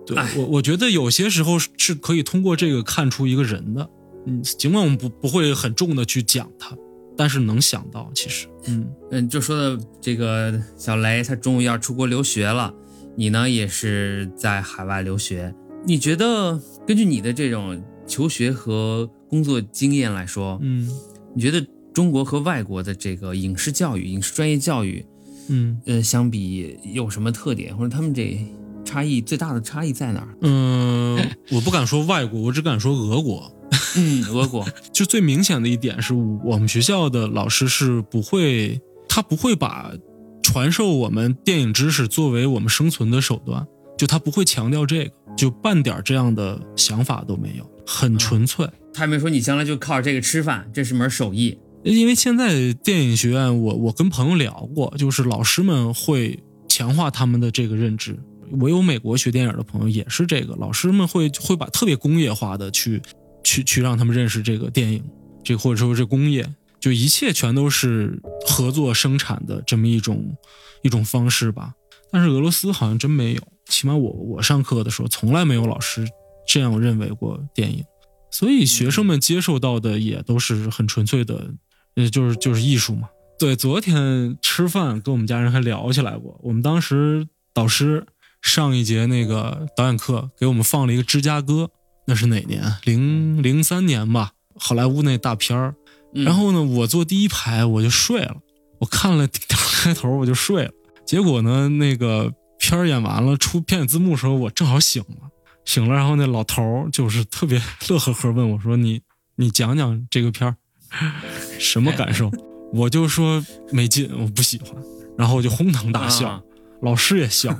对哎我，我觉得有些时候是可以通过这个看出一个人的。嗯，尽管我们不不会很重的去讲它，但是能想到，其实，嗯嗯，就说的这个小雷，他终于要出国留学了，你呢也是在海外留学。你觉得根据你的这种求学和工作经验来说，嗯你觉得中国和外国的这个影视教育、影视专业教育，嗯呃，相比有什么特点，或者他们这差异最大的差异在哪儿？嗯、我不敢说外国，我只敢说俄国。嗯，俄国，就最明显的一点是我们学校的老师是不会，他不会把传授我们电影知识作为我们生存的手段，就他不会强调这个，就半点这样的想法都没有，很纯粹。他没说你将来就靠这个吃饭，这是门手艺。因为现在电影学院，我我跟朋友聊过，就是老师们会强化他们的这个认知。我有美国学电影的朋友也是这个，老师们会会把特别工业化的去去去让他们认识这个电影，这或者说这工业，就一切全都是合作生产的这么一种一种方式吧。但是俄罗斯好像真没有，起码我我上课的时候从来没有老师这样认为过电影，所以学生们接受到的也都是很纯粹的，呃，就是就是艺术嘛。对，昨天吃饭跟我们家人还聊起来过，我们当时导师上一节那个导演课给我们放了一个《芝加哥》，那是哪年？零零三年吧，好莱坞那大片儿。嗯然后呢，我坐第一排我就睡了，我看了开头我就睡了。结果呢，那个片儿演完了，出片尾字幕的时候，我正好醒了，醒了，然后那老头儿就是特别 乐呵呵问我说：“你你讲讲这个片儿什么感受？” 我就说没劲，我不喜欢，然后我就哄堂大笑，啊老师也笑。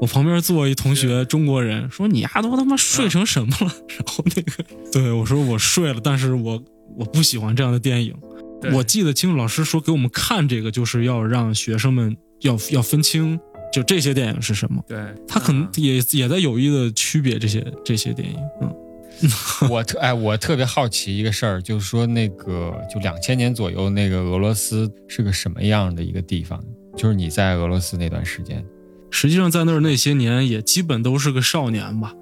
我旁边坐一同学，中国人说：“你丫都他妈睡成什么了？” 然后那个，对我说：“我睡了，但是我我不喜欢这样的电影。”我记得清楚，老师说给我们看这个，就是要让学生们要要分清，就这些电影是什么。对他可能啊也、也在有意的区别这些这些电影。嗯 我特哎，我特别好奇一个事儿，就是说那个就两千年左右那个俄罗斯是个什么样的一个地方？就是你在俄罗斯那段时间，实际上在那儿那些年也基本都是个少年吧。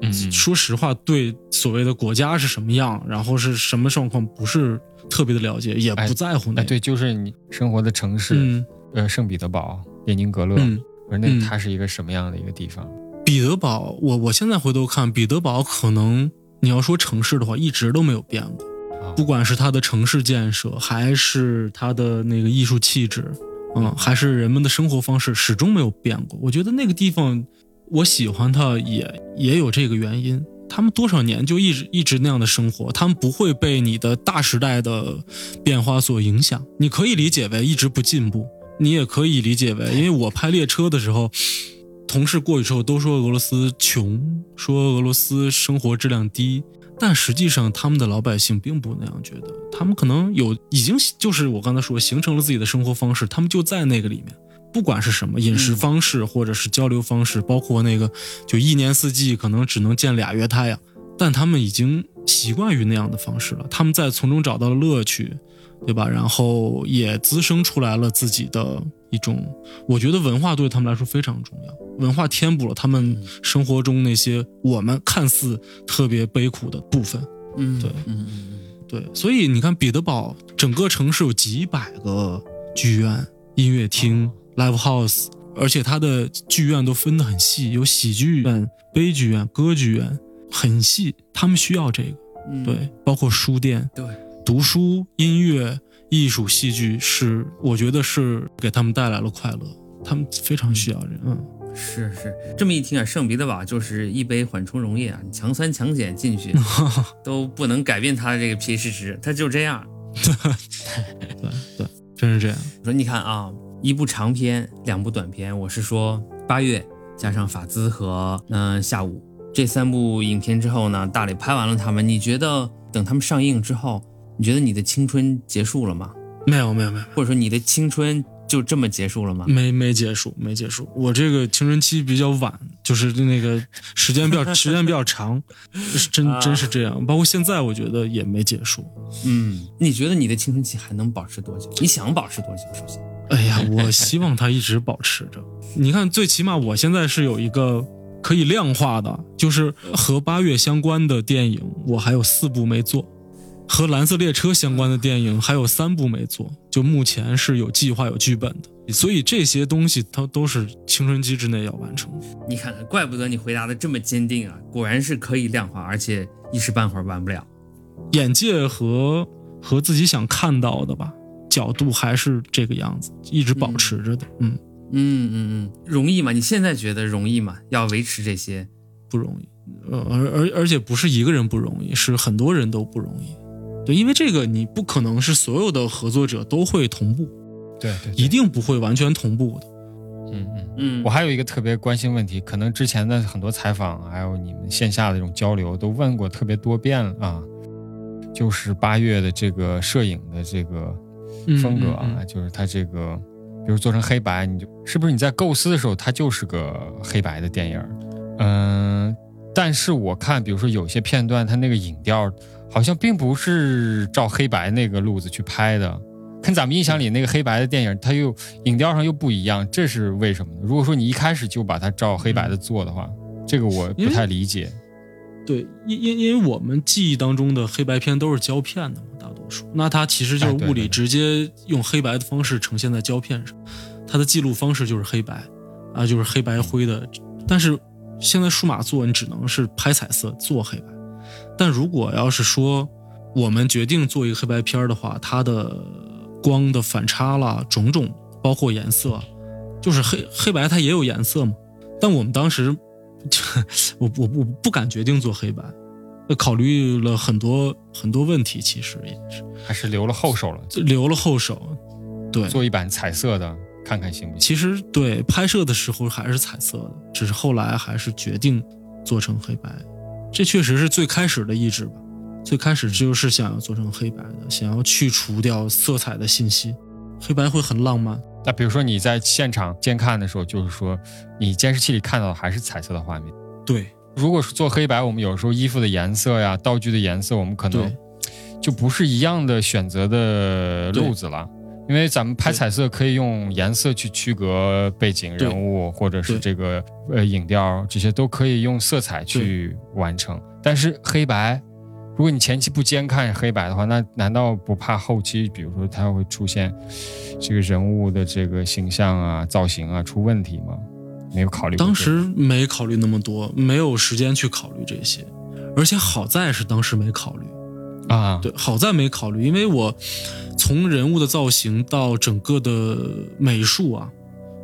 嗯，说实话，对所谓的国家是什么样，然后是什么状况，不是特别的了解，也哎不在乎那哎，个。对，就是你生活的城市，嗯呃，圣彼得堡、列宁格勒，嗯，而那嗯它是一个什么样的一个地方？彼得堡，我我现在回头看，彼得堡可能你要说城市的话，一直都没有变过。啊不管是它的城市建设，还是它的那个艺术气质，嗯，还是人们的生活方式，始终没有变过。我觉得那个地方，我喜欢它也也有这个原因。他们多少年就一直一直那样的生活，他们不会被你的大时代的变化所影响。你可以理解为一直不进步，你也可以理解为，因为我拍列车的时候，同事过去之后都说俄罗斯穷，说俄罗斯生活质量低，但实际上他们的老百姓并不那样觉得，他们可能有已经就是我刚才说形成了自己的生活方式，他们就在那个里面，不管是什么饮食方式或者是交流方式，包括那个就一年四季可能只能见俩月太阳，但他们已经习惯于那样的方式了，他们在从中找到了乐趣，对吧？然后也滋生出来了自己的一种，我觉得文化对他们来说非常重要，文化填补了他们生活中那些我们看似特别悲苦的部分。嗯，对。嗯嗯嗯，对，所以你看彼得堡整个城市有几百个剧院、音乐厅、live house，而且它的剧院都分得很细，有喜剧院、悲剧院、歌剧院，很细。他们需要这个，嗯。对，包括书店、对，读书、音乐、艺术、戏剧，是我觉得是给他们带来了快乐，他们非常需要这，嗯，是是，这么一听啊，圣彼得堡就是一杯缓冲溶液啊，你强酸强碱进去 都不能改变它的这个 pH 值，它就这样。对对，真是这样。说你看啊，一部长片，两部短片，我是说八月加上法兹和嗯、呃下午这三部影片之后呢，大磊拍完了他们，你觉得等他们上映之后，你觉得你的青春结束了吗？没有没有没有或者说你的青春就这么结束了吗？没没结束没结束，我这个青春期比较晚，就是那个时间比较 时间比较长，是真啊真是这样。包括现在，我觉得也没结束。嗯，你觉得你的青春期还能保持多久？你想保持多久？首先，哎呀，我希望它一直保持着。你看，最起码我现在是有一个可以量化的，就是和八月相关的电影，我还有四部没做；和蓝色列车相关的电影还有三部没做。就目前是有计划、有剧本的，所以这些东西它都是青春期之内要完成。你看看，怪不得你回答的这么坚定啊！果然是可以量化，而且一时半会儿完不了。眼界和和自己想看到的吧角度还是这个样子，一直保持着的。嗯，嗯嗯嗯，容易吗？你现在觉得容易吗？要维持这些？不容易。呃，而而而且不是一个人不容易，是很多人都不容易。对，因为这个你不可能是所有的合作者都会同步，对对，一定不会完全同步的。嗯嗯。嗯，我还有一个特别关心问题，可能之前的很多采访，还有你们线下的这种交流，都问过特别多遍了啊。就是八月的这个摄影的这个风格啊，嗯嗯就是它这个，比如做成黑白，你就是不是你在构思的时候，它就是个黑白的电影儿，嗯，但是我看，比如说有些片段，它那个影调好像并不是照黑白那个路子去拍的，跟咱们印象里那个黑白的电影，它又影调上又不一样，这是为什么呢？如果说你一开始就把它照黑白的做的话，这个我不太理解。对，因因因为我们记忆当中的黑白片都是胶片的嘛，大多数，那它其实就是物理直接用黑白的方式呈现在胶片上，它的记录方式就是黑白，啊，就是黑白灰的。但是现在数码做，你只能是拍彩色做黑白。但如果要是说我们决定做一个黑白片儿的话，它的光的反差啦，种种包括颜色，就是黑黑白它也有颜色嘛。但我们当时，我我我不敢决定做黑白，呃考虑了很多很多问题，其实也是还是留了后手了，留了后手。对，做一版彩色的，看看行不行？其实对拍摄的时候还是彩色的，只是后来还是决定做成黑白。这确实是最开始的意志吧。最开始就是想要做成黑白的，想要去除掉色彩的信息，黑白会很浪漫。那比如说你在现场监看的时候，就是说你监视器里看到的还是彩色的画面。对如果是做黑白，我们有时候衣服的颜色呀、道具的颜色，我们可能就不是一样的选择的路子了。因为咱们拍彩色可以用颜色去区隔背景、人物，或者是这个呃影调，这些都可以用色彩去完成。但是黑白，如果你前期不监看黑白的话，那难道不怕后期，比如说它会出现这个人物的这个形象啊、造型啊出问题吗？没有考虑。当时没考虑那么多，没有时间去考虑这些，而且好在是当时没考虑。啊，对，好在没考虑，因为我从人物的造型到整个的美术啊、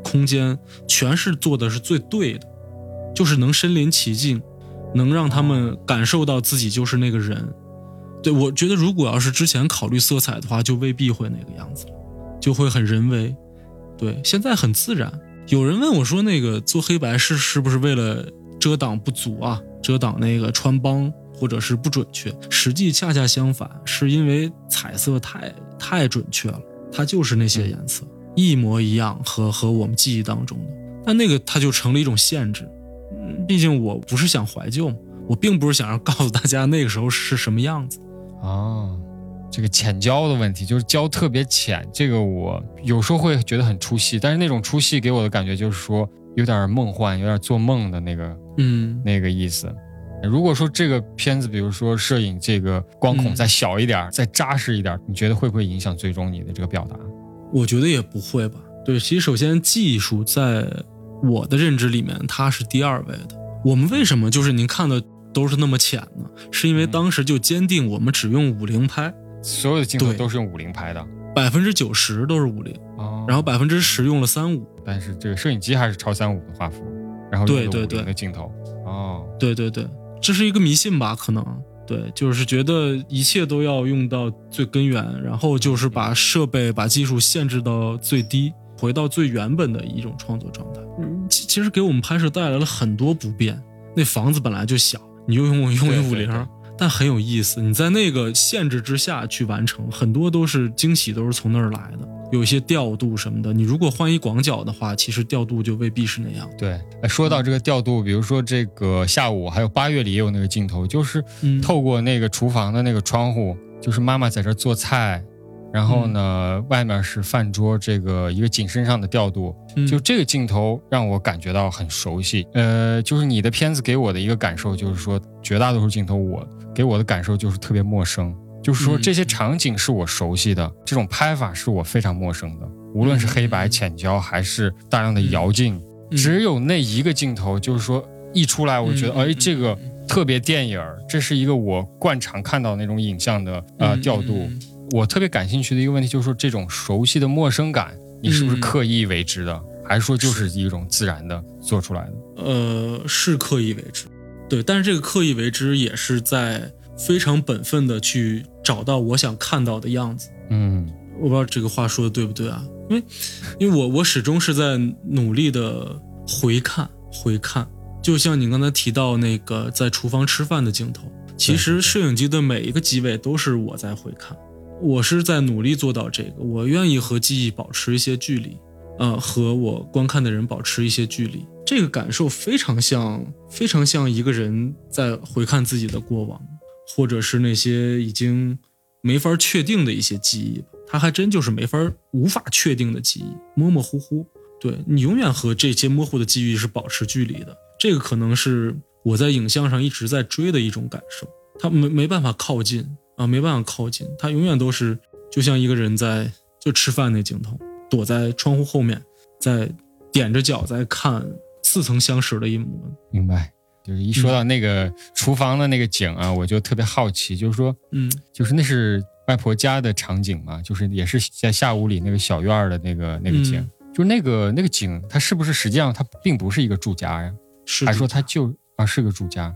空间，全是做的是最对的，就是能身临其境，能让他们感受到自己就是那个人。对我觉得，如果要是之前考虑色彩的话，就未必会那个样子了，就会很人为。对，现在很自然。有人问我说，那个做黑白是是不是为了遮挡不足啊，遮挡那个穿帮或者是不准确？实际恰恰相反，是因为彩色太太准确了，它就是那些颜色、一模一样和和我们记忆当中的，但那个它就成了一种限制。嗯，毕竟我不是想怀旧，我并不是想要告诉大家那个时候是什么样子。哦，这个浅焦的问题，就是焦特别浅，这个我有时候会觉得很出戏，但是那种出戏给我的感觉就是说有点梦幻，有点做梦的那个嗯，那个意思。如果说这个片子，比如说摄影这个光孔嗯再小一点儿、再扎实一点儿，你觉得会不会影响最终你的这个表达？我觉得也不会吧。对，其实首先技术在我的认知里面它是第二位的。我们为什么就是您看的都是那么浅呢？是因为嗯。当时就坚定我们只用五零拍，所有的镜头都是用五零拍的？百分之九十都是五零，哦。然后百分之十用了三五。但是这个摄影机还是超三五的画幅，然后用了五对对。对零的镜头。哦，对对对，这是一个迷信吧？可能对，就是觉得一切都要用到最根源，然后就是把设备、把技术限制到最低，回到最原本的一种创作状态。嗯，其其实给我们拍摄带来了很多不便。那房子本来就小，你又用用一五零但很有意思。你在那个限制之下去完成，很多都是惊喜，都是从那儿来的。有一些调度什么的，你如果换一广角的话，其实调度就未必是那样。对。哎说到这个调度，比如说这个下午还有八月里也有那个镜头，就是嗯透过那个厨房的那个窗户，就是妈妈在这儿做菜，然后呢，外面是饭桌，这个一个景深上的调度，嗯。就这个镜头让我感觉到很熟悉。呃，就是你的片子给我的一个感受，就是说绝大多数镜头我给我的感受就是特别陌生，就是说嗯这些场景是我熟悉的，这种拍法是我非常陌生的，无论是黑白、嗯浅焦还是大量的摇镜，嗯。只有那一个镜头，就是说一出来，我觉得，嗯哎，这个特别电影儿，这是一个我惯常看到那种影像的呃嗯调度。嗯我特别感兴趣的一个问题就是说，这种熟悉的陌生感，你是不是嗯刻意为之的，还是说就是一种自然的做出来的？呃，是刻意为之，对，但是这个刻意为之也是在非常本分的去找到我想看到的样子。嗯我不知道这个话说的对不对啊？因为，因为我我始终是在努力的回看回看，就像你刚才提到那个在厨房吃饭的镜头，其实摄影机的每一个机位都是我在回看，我是在努力做到这个，我愿意和记忆保持一些距离，呃，和我观看的人保持一些距离，这个感受非常像，非常像一个人在回看自己的过往，或者是那些已经没法确定的一些记忆吧，它还真就是没法无法确定的记忆，模模糊糊。对你永远和这些模糊的记忆是保持距离的，这个可能是我在影像上一直在追的一种感受，它没没办法靠近啊，没办法靠近，他永远都是就像一个人在就吃饭那镜头，躲在窗户后面，在踮着脚在看似曾相识的一幕。明白。就是一说到那个厨房的那个景啊，我就特别好奇，就是说，嗯就是那是外婆家的场景嘛，就是也是在下屋里那个小院儿的那个那个景，嗯就是那个那个景，它是不是实际上它并不是一个住家呀？是还说的它就啊是个住家？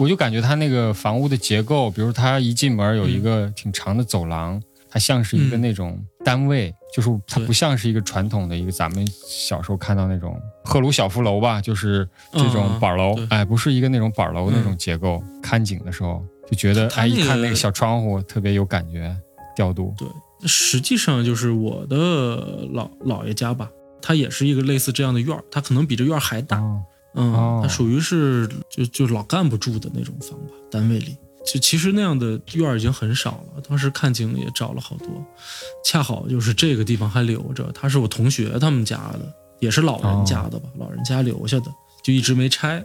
我就感觉它那个房屋的结构，比如它一进门有一个挺长的走廊，它像是一个嗯那种单位，就是它不像是一个传统的一个咱们小时候看到那种赫鲁晓夫楼吧，就是这种板楼，对哎，不是一个那种板楼嗯那种结构。看景的时候就觉得，哎，一看那个小窗户特别有感觉，调度。对，实际上就是我的老姥爷家吧，它也是一个类似这样的院儿，它可能比这院儿还大。哦嗯，哦它属于是就就老干部住的那种房吧，单位里。就其实那样的院儿已经很少了，当时看景也找了好多，恰好就是这个地方还留着，它是我同学他们家的，也是老人家的吧，老人家留下的，就一直没拆，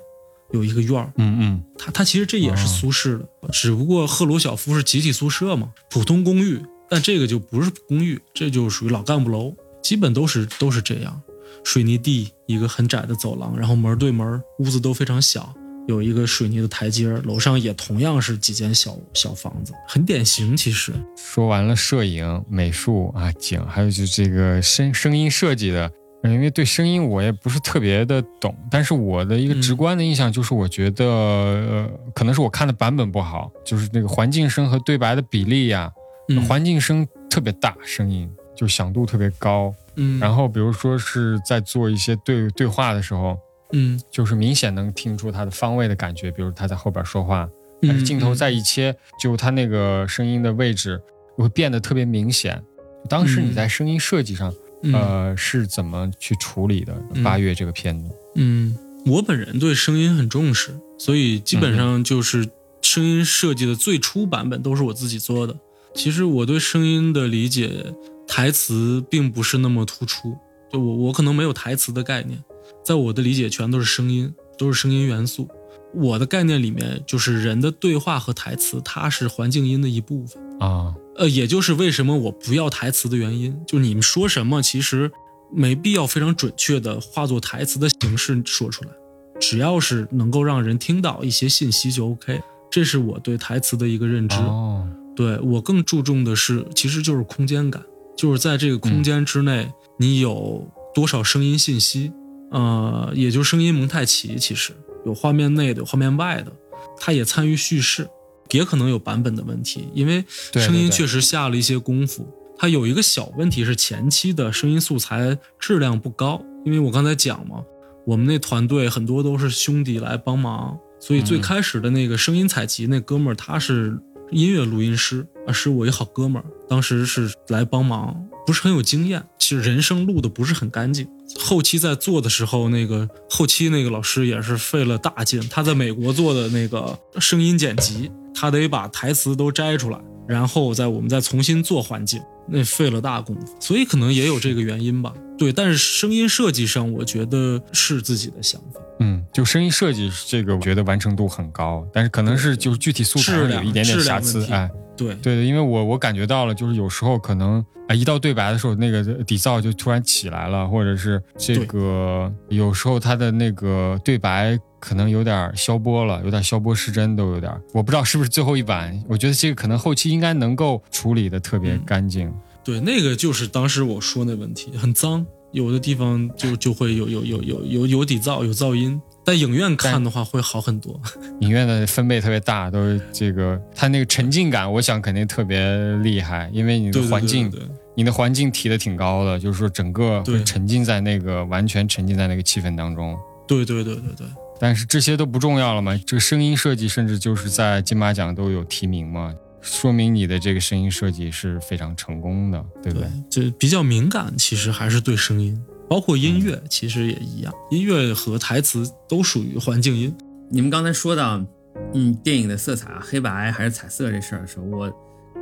有一个院儿。嗯嗯，它它其实这也是哦苏式的，只不过赫鲁晓夫是集体宿舍嘛，普通公寓，但这个就不是公寓，这就属于老干部楼，基本都是都是这样，水泥地，一个很窄的走廊，然后门对门，屋子都非常小，有一个水泥的台阶儿，楼上也同样是几间小小房子，很典型。其实，说完了摄影、美术啊、景，还有就这个声声音设计的，呃因为对声音我也不是特别的懂，但是我的一个直观的印象就是，我觉得、呃，可能是我看的版本不好，就是那个环境声和对白的比例呀、嗯环境声特别大，声音就响度特别高，嗯，然后比如说是在做一些对对话的时候，嗯，就是明显能听出他的方位的感觉，比如他在后边说话，嗯但是镜头再一切，就他那个声音的位置会变得特别明显。当时你在声音设计上，嗯。呃，是怎么去处理的？嗯。八月这个片子，嗯，我本人对声音很重视，所以基本上就是声音设计的最初版本都是我自己做的。其实我对声音的理解，台词并不是那么突出，就我我可能没有台词的概念，在我的理解全都是声音，都是声音元素。我的概念里面，就是人的对话和台词，它是环境音的一部分。啊，呃，也就是为什么我不要台词的原因，就你们说什么，其实没必要非常准确的化作台词的形式说出来，只要是能够让人听到一些信息就 OK。这是我对台词的一个认知。哦，对我更注重的是，其实就是空间感，就是在这个空间之内，你有多少声音信息，呃，也就声音蒙太奇，其实有画面内的，有画面外的，它也参与叙事，也可能有版本的问题，因为声音确实下了一些功夫。它有一个小问题是前期的声音素材质量不高，因为我刚才讲嘛，我们那团队很多都是兄弟来帮忙，所以最嗯。开始的那个声音采集那哥们儿他是音乐录音师啊，是我一好哥们儿，当时是来帮忙，不是很有经验，其实人生录的不是很干净。后期在做的时候，那个后期那个老师也是费了大劲，他在美国做的那个声音剪辑，他得把台词都摘出来，然后再我们再重新做环境，那费了大功夫，所以可能也有这个原因吧。对，但是声音设计上，我觉得是自己的想法。嗯，就声音设计这个，我觉得完成度很高，但是可能是就是具体素材有一点点瑕疵，哎，对，对的，因为我我感觉到了，就是有时候可能啊，一到对白的时候，那个底噪就突然起来了，或者是这个有时候他的那个对白可能有点消波了，有点消波失真，都有点，我不知道是不是最后一版，我觉得这个可能后期应该能够处理的特别嗯干净。对，那个就是当时我说那问题，很脏，有的地方就就会有有有有有有底噪，有噪音。在影院看的话会好很多。影院的分贝特别大，都是这个它那个沉浸感，我想肯定特别厉害，因为你的环境，对对对你的环境提的挺高的，就是说整个会对沉浸在那个完全沉浸在那个气氛当中。对对对对对但是这些都不重要了嘛？这个声音设计甚至就是在金马奖都有提名嘛，说明你的这个声音设计是非常成功的，对不对？对，就比较敏感，其实还是对声音，包括音乐，其实也一样，音乐和台词都属于环境音。你们刚才说到，嗯，电影的色彩啊，黑白还是彩色这事儿的时候，我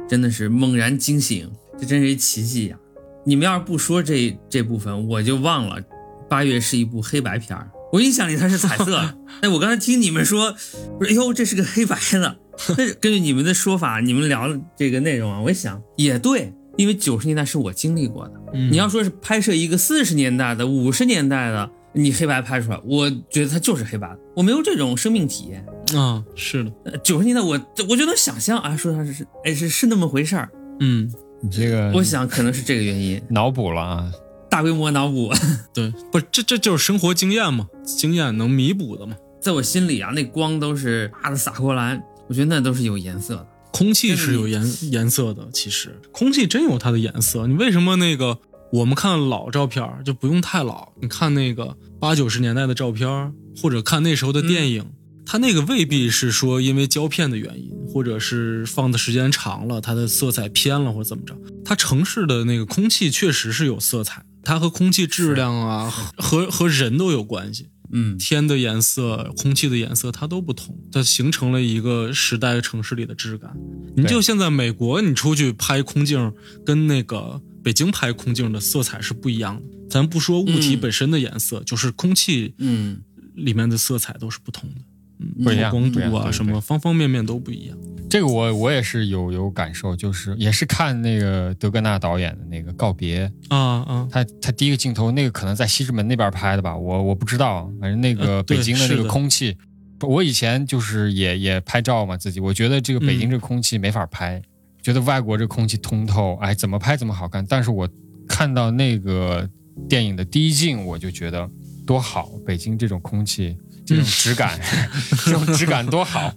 真的是猛然惊醒，这真是一奇迹呀、你们要是不说这这部分，我就忘了八月是一部黑白片儿。我印象里它是彩色的，哎，我刚才听你们说，我说哎呦，这是个黑白的。那根据你们的说法，你们聊这个内容啊，我一想也对，因为九十年代是我经历过的。嗯你要说是拍摄一个四十年代的、五十年代的，你黑白拍出来，我觉得它就是黑白的，我没有这种生命体验。啊，是的，九十年代我我就能想象啊，说它是是哎是是那么回事儿，嗯，你这个我想可能是这个原因，脑补了啊，大规模脑补，对，不，这这就是生活经验嘛，经验能弥补的嘛。在我心里啊，那光都是啪的洒过来，我觉得那都是有颜色的。空气是有颜颜色的，其实空气真有它的颜色。你为什么那个我们看老照片儿就不用太老？你看那个八九十年代的照片儿，或者看那时候的电影，它那个未必是说因为胶片的原因，或者是放的时间长了，它的色彩偏了或者怎么着。它城市的那个空气确实是有色彩，它和空气质量啊，和和人都有关系。嗯，天的颜色、空气的颜色，它都不同，它形成了一个时代城市里的质感。你就现在美国，你出去拍空镜，跟那个北京拍空镜的色彩是不一样的。咱不说物体嗯。本身的颜色，就是空气嗯，里面的色彩都是不同的，嗯，不一样光度啊，什么方方面面都不一样。这个我我也是有有感受，就是也是看那个德格纳导演的那个《告别》，啊啊，他他第一个镜头那个可能在西直门那边拍的吧，我我不知道，反正那个北京的那个空气，我以前就是也也拍照嘛，自己我觉得这个北京嗯这个空气没法拍，觉得外国这空气通透，哎，怎么拍怎么好看。但是我看到那个电影的第一镜，我就觉得多好，北京这种空气。这种质感，这种质感多好，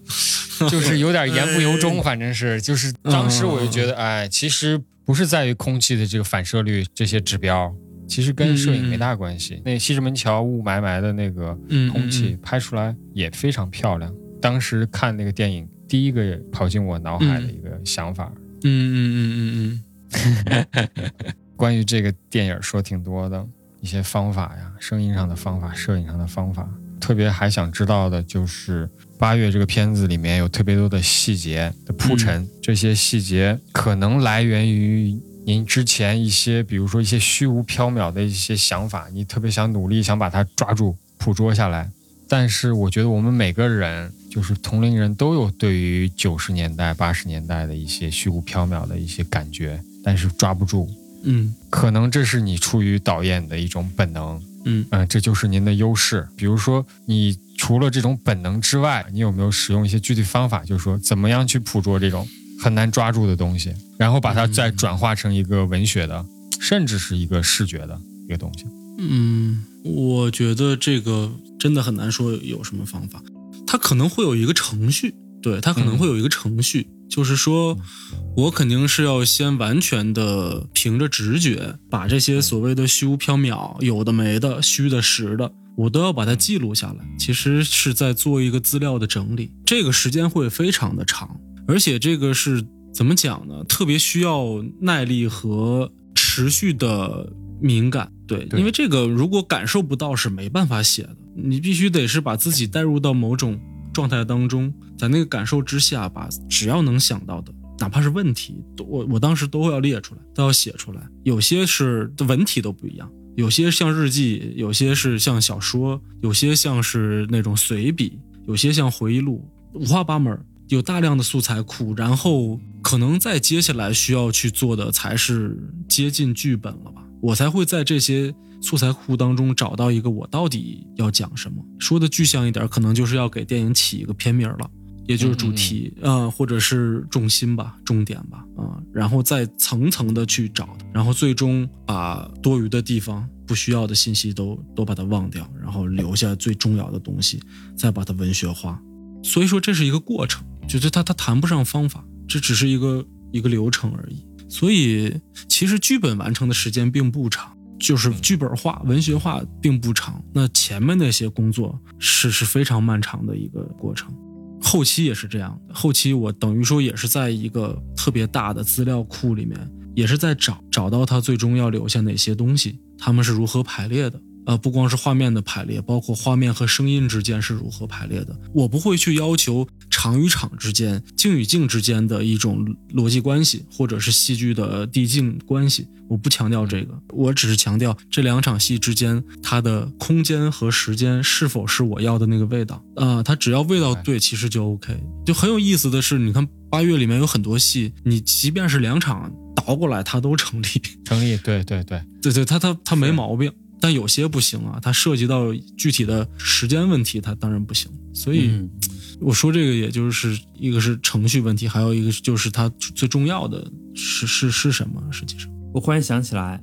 就是有点言不由衷，反正是，就是当时我就觉得，哎，其实不是在于空气的这个反射率这些指标，其实跟摄影没大关系。那西直门桥雾霾霾的那个嗯，空气嗯拍出来也非常漂亮。当时看那个电影，第一个跑进我脑海的一个想法。嗯嗯嗯嗯嗯 关于这个电影说挺多的一些方法呀，声音上的方法，摄影上的方法。特别还想知道的就是八月这个片子里面有特别多的细节的铺陈，这些细节可能来源于您之前一些，比如说一些虚无缥缈的一些想法，你特别想努力想把它抓住、捕捉下来。但是我觉得我们每个人，就是同龄人都有对于九十年代、八十年代的一些虚无缥缈的一些感觉，但是抓不住。嗯可能这是你出于导演的一种本能，嗯嗯、这就是您的优势。比如说，你除了这种本能之外，你有没有使用一些具体方法？就是说，怎么样去捕捉这种很难抓住的东西，然后把它再转化成一个文学的，甚至是一个视觉的一个东西。嗯，我觉得这个真的很难说有什么方法，它可能会有一个程序，对，它可能会有一个程序，就是说我肯定是要先完全的凭着直觉，把这些所谓的虚无缥缈、有的没的、虚的实的，我都要把它记录下来。其实是在做一个资料的整理，这个时间会非常的长，而且这个是怎么讲呢？特别需要耐力和持续的敏感。对，对因为这个如果感受不到是没办法写的，你必须得是把自己带入到某种状态当中，在那个感受之下，把只要能想到的，哪怕是问题，我我当时都要列出来，都要写出来。有些是文体都不一样，有些像日记，有些是像小说，有些像是那种随笔，有些像回忆录，五花八门。有大量的素材库，然后可能在接下来需要去做的才是接近剧本了吧，我才会在这些素材库当中找到一个我到底要讲什么。说的具象一点，可能就是要给电影起一个片名了，也就是主题啊、呃或者是重心吧、重点吧啊、然后再层层的去找，然后最终把多余的地方、不需要的信息都都把它忘掉，然后留下最重要的东西，再把它文学化。所以说这是一个过程，就是它它谈不上方法，这只是一个一个流程而已。所以其实剧本完成的时间并不长，就是剧本化、文学化并不长。那前面那些工作是是非常漫长的一个过程，后期也是这样。后期我等于说也是在一个特别大的资料库里面，也是在找找到他最终要留下哪些东西，他们是如何排列的。呃，不光是画面的排列，包括画面和声音之间是如何排列的。我不会去要求场与场之间、镜与镜之间的一种逻辑关系，或者是戏剧的递进关系。我不强调这个，我只是强调这两场戏之间它的空间和时间是否是我要的那个味道。啊、它只要味道对，其实就 OK。就很有意思的是，你看八月里面有很多戏，你即便是两场倒过来，它都成立。成立，对对对，对对，它它它没毛病，但有些不行啊，它涉及到具体的时间问题，它当然不行。所以嗯我说这个，也就是一个是程序问题，还有一个就是它最重要的是是是什么？实际上，我忽然想起来，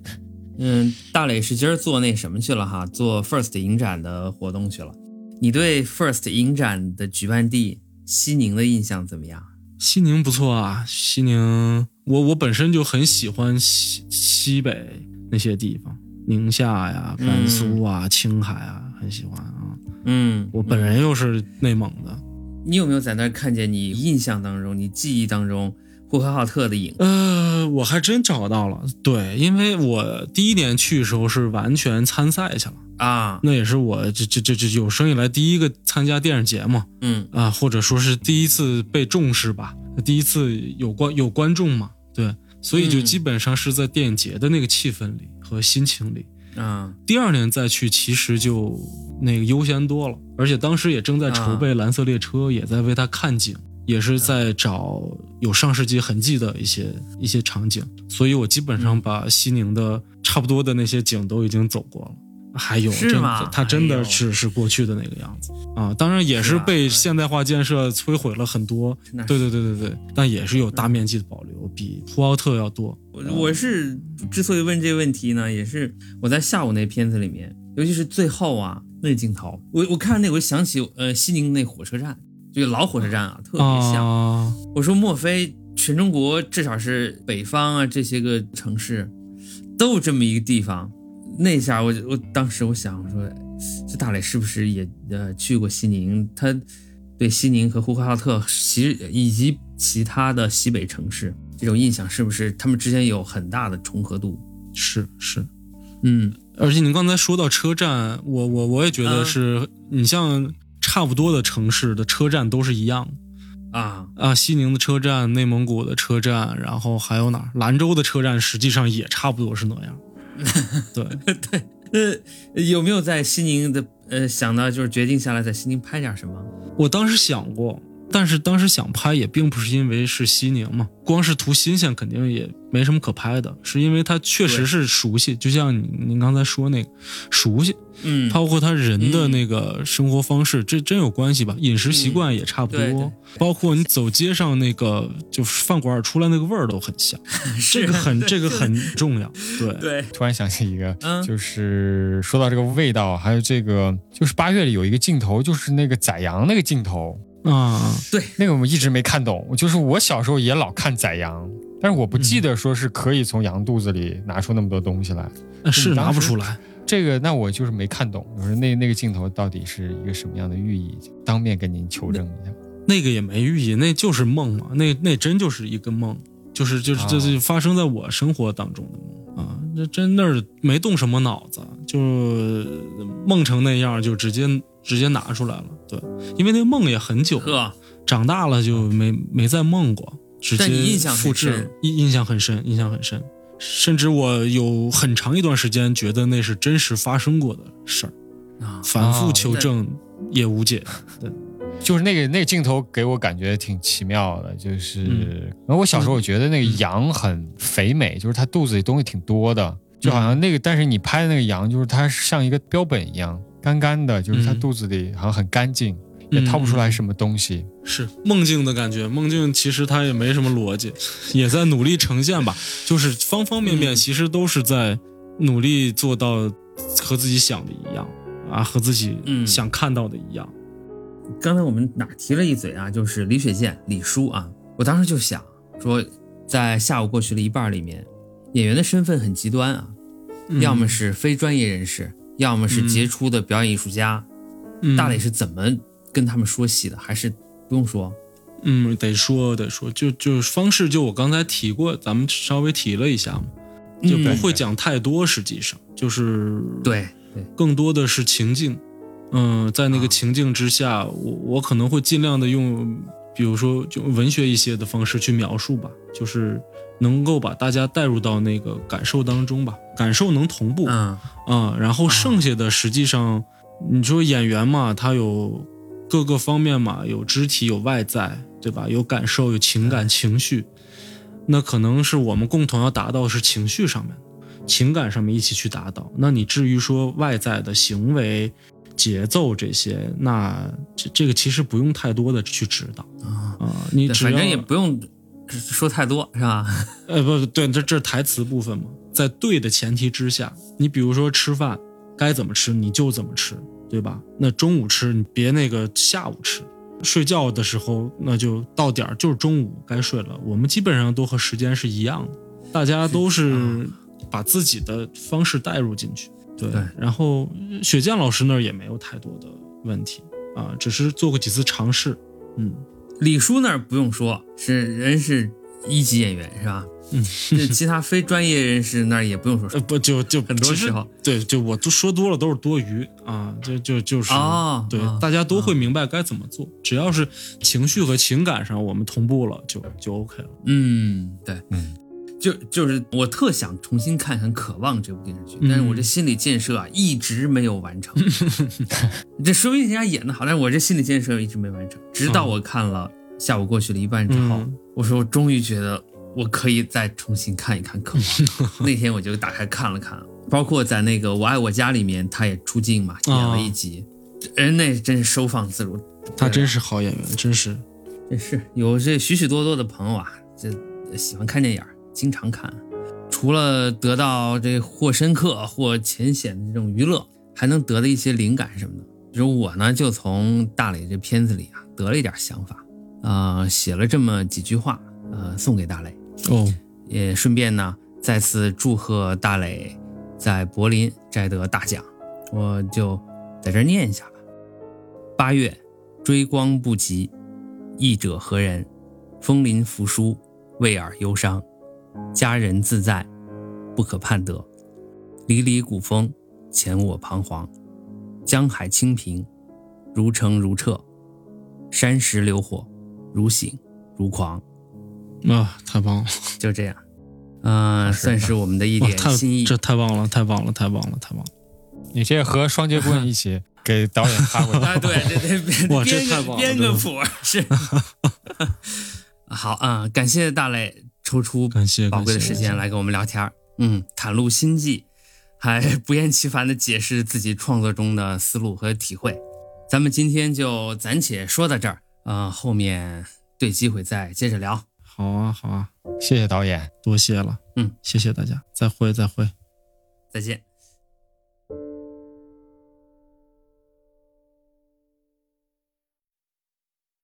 嗯，大磊是今儿做那什么去了哈，做 First 影展的活动去了。你对 First 影展的举办地西宁的印象怎么样？西宁不错啊，西宁，我我本身就很喜欢西西北那些地方，宁夏呀、甘肃啊、青海啊，很喜欢啊。嗯，我本人又是内蒙的，你有没有在那儿看见你印象当中、你记忆当中呼和浩特的影？呃，我还真找到了，对，因为我第一年去的时候是完全参赛去了，啊，那也是我这这这这有生以来第一个参加电影节嘛，嗯。啊，或者说是第一次被重视吧，第一次有观有观众嘛，对，所以就嗯。基本上是在电影节的那个气氛里和心情里。嗯，第二年再去，其实就那个悠闲多了，而且当时也正在筹备《蓝色列车》，也在为它看景，也是在找有上世纪痕迹的一些一些场景，所以我基本上把西宁的差不多的那些景都已经走过了。还有，真是吗的，它真的是是过去的那个样子啊！当然也是被现代化建设摧毁了很多，那对对对对对，但也是有大面积的保留，比呼和浩特要多。我我是之所以问这个问题呢，也是我在下午那片子里面，尤其是最后啊那个镜头，我我看那我就想起呃西宁那火车站，就老火车站啊，特别像。啊，我说莫非全中国至少是北方啊这些个城市都有这么一个地方？那下我我当时我想我说，这大磊是不是也呃去过西宁？他对西宁和呼和浩特其实以及其他的西北城市这种印象，是不是他们之间有很大的重合度？是是，嗯而且您刚才说到车站，我我我也觉得嗯是，你像差不多的城市的车站都是一样啊，啊，西宁的车站、内蒙古的车站，然后还有哪儿？兰州的车站实际上也差不多是那样。对 对，呃，有没有在西宁的呃想到就是决定下来在西宁拍点什么？我当时想过，但是当时想拍也并不是因为是西宁嘛，光是图新鲜肯定也没什么可拍的，是因为它确实是熟悉，就像你您刚才说那个熟悉，嗯，包括他人的那个生活方式，这真有关系吧？饮食习惯也差不多，对对。包括你走街上那个就饭馆出来那个味儿都很像，这个很这个很重要，对。对，突然想起一个，嗯。就是说到这个味道，还有这个，就是八月里有一个镜头，就是那个宰羊那个镜头，啊，那个我们一直没看懂。就是我小时候也老看宰羊，但是我不记得说是可以从羊肚子里拿出那么多东西来。那是拿不出来。这个那我就是没看懂，我说那那个镜头到底是一个什么样的寓意？当面跟您求证一下。那个也没寓意，那就是梦嘛，那那真就是一个梦，就是就是啊这是发生在我生活当中的梦啊，那真那儿没动什么脑子，就梦成那样就直接直接拿出来了，对，因为那个梦也很久了，长大了就没没再梦过，直接但你印象很复制深，印印象很深，印象很深，甚至我有很长一段时间觉得那是真实发生过的事儿，啊，反复哦求证也无解，对。就是那个那个镜头给我感觉挺奇妙的，就是，嗯。然后我小时候我觉得那个羊很肥美，就是它肚子里东西挺多的，就好像那个，但是你拍的那个羊，就是它像一个标本一样，干干的，就是它嗯。肚子里好像很干净，也掏不出来什么东西。是梦境的感觉，梦境其实它也没什么逻辑，也在努力呈现吧，就是方方面面嗯。其实都是在努力做到和自己想的一样啊，和自己嗯。想看到的一样。刚才我们哪提了一嘴啊，就是李雪健李叔啊，我当时就想说，在下午过去了一半里面，演员的身份很极端啊，嗯。要么是非专业人士，要么是杰出的表演艺术家。嗯大磊是怎么跟他们说戏的？还是不用说？嗯，得说得说，就就是方式，就我刚才提过，咱们稍微提了一下嘛，就不嗯会讲太多，实际上就是对对，更多的是情境。嗯，在那个啊情境之下，我我可能会尽量的用，比如说就文学一些的方式去描述吧，就是能够把大家带入到那个感受当中吧，感受能同步啊、嗯然后剩下的实际上，你说演员嘛，他有各个方面嘛，有肢体，有外在，对吧？有感受，有情感、情绪，那可能是我们共同要达到是情绪上面，情感上面一起去达到。那你至于说外在的行为、节奏这些，那这这个其实不用太多的去指导啊，啊、你反正也不用说太多，是吧？呃，不对，这这是台词部分嘛，在对的前提之下，你比如说吃饭该怎么吃你就怎么吃，对吧？那中午吃你别那个下午吃，睡觉的时候那就到点儿就是中午该睡了。我们基本上都和时间是一样的，大家都是把自己的方式带入进去，对。对然后雪健老师那儿也没有太多的问题啊，只是做过几次尝试，嗯。李叔那儿不用说，是人是一级演员，是吧？嗯，这其他非专业人士那儿也不用说呃，不就就很多时候对，就我都说多了都是多余啊，就就就是、对、哦啊大家都会明白该怎么做，只要是情绪和情感上我们同步了，就就 OK 了。嗯，对，嗯，就就是我特想重新看看《渴望》这部电视剧，嗯但是我这心理建设啊一直没有完成。这说明人家演的好，但是我这心理建设一直没完成。直到我看了下午过去了一半之后，嗯我说我终于觉得我可以再重新看一看《渴望》。那天我就打开看了看，包括在那个《我爱我家》里面，他也出镜嘛，演了一集，人那真是收放自如。他真是好演员，真是。真是有这许许多多的朋友啊，这喜欢看电影儿，经常看。除了得到这或深刻或浅显的这种娱乐，还能得到一些灵感什么的。比如我呢，就从大磊这片子里啊得了一点想法，呃，写了这么几句话，呃，送给大磊，哦，也顺便呢再次祝贺大磊在柏林摘得大奖。我就在这儿念一下吧。八月，追光不及，忆者何人？枫林扶疏，为尔忧伤。佳人自在，不可判得。离离古风，前我彷徨。江海清平，如澄如澈；山石流火，如醒如狂。啊，太棒了！就这样，嗯、算是我们的一点心意。这太棒了，太棒了，太棒了，太棒了！你这和双截棍一起给导演发过去。啊，对对对，哇这太棒了编个谱是。好啊，感谢大磊抽出感谢宝贵的时间来跟我们聊天儿，嗯，袒露心迹，还不厌其烦的解释自己创作中的思路和体会。咱们今天就暂且说到这儿，呃、后面对机会再接着聊。好啊好啊，谢谢导演。多谢了，嗯，谢谢大家，再会再会。再见。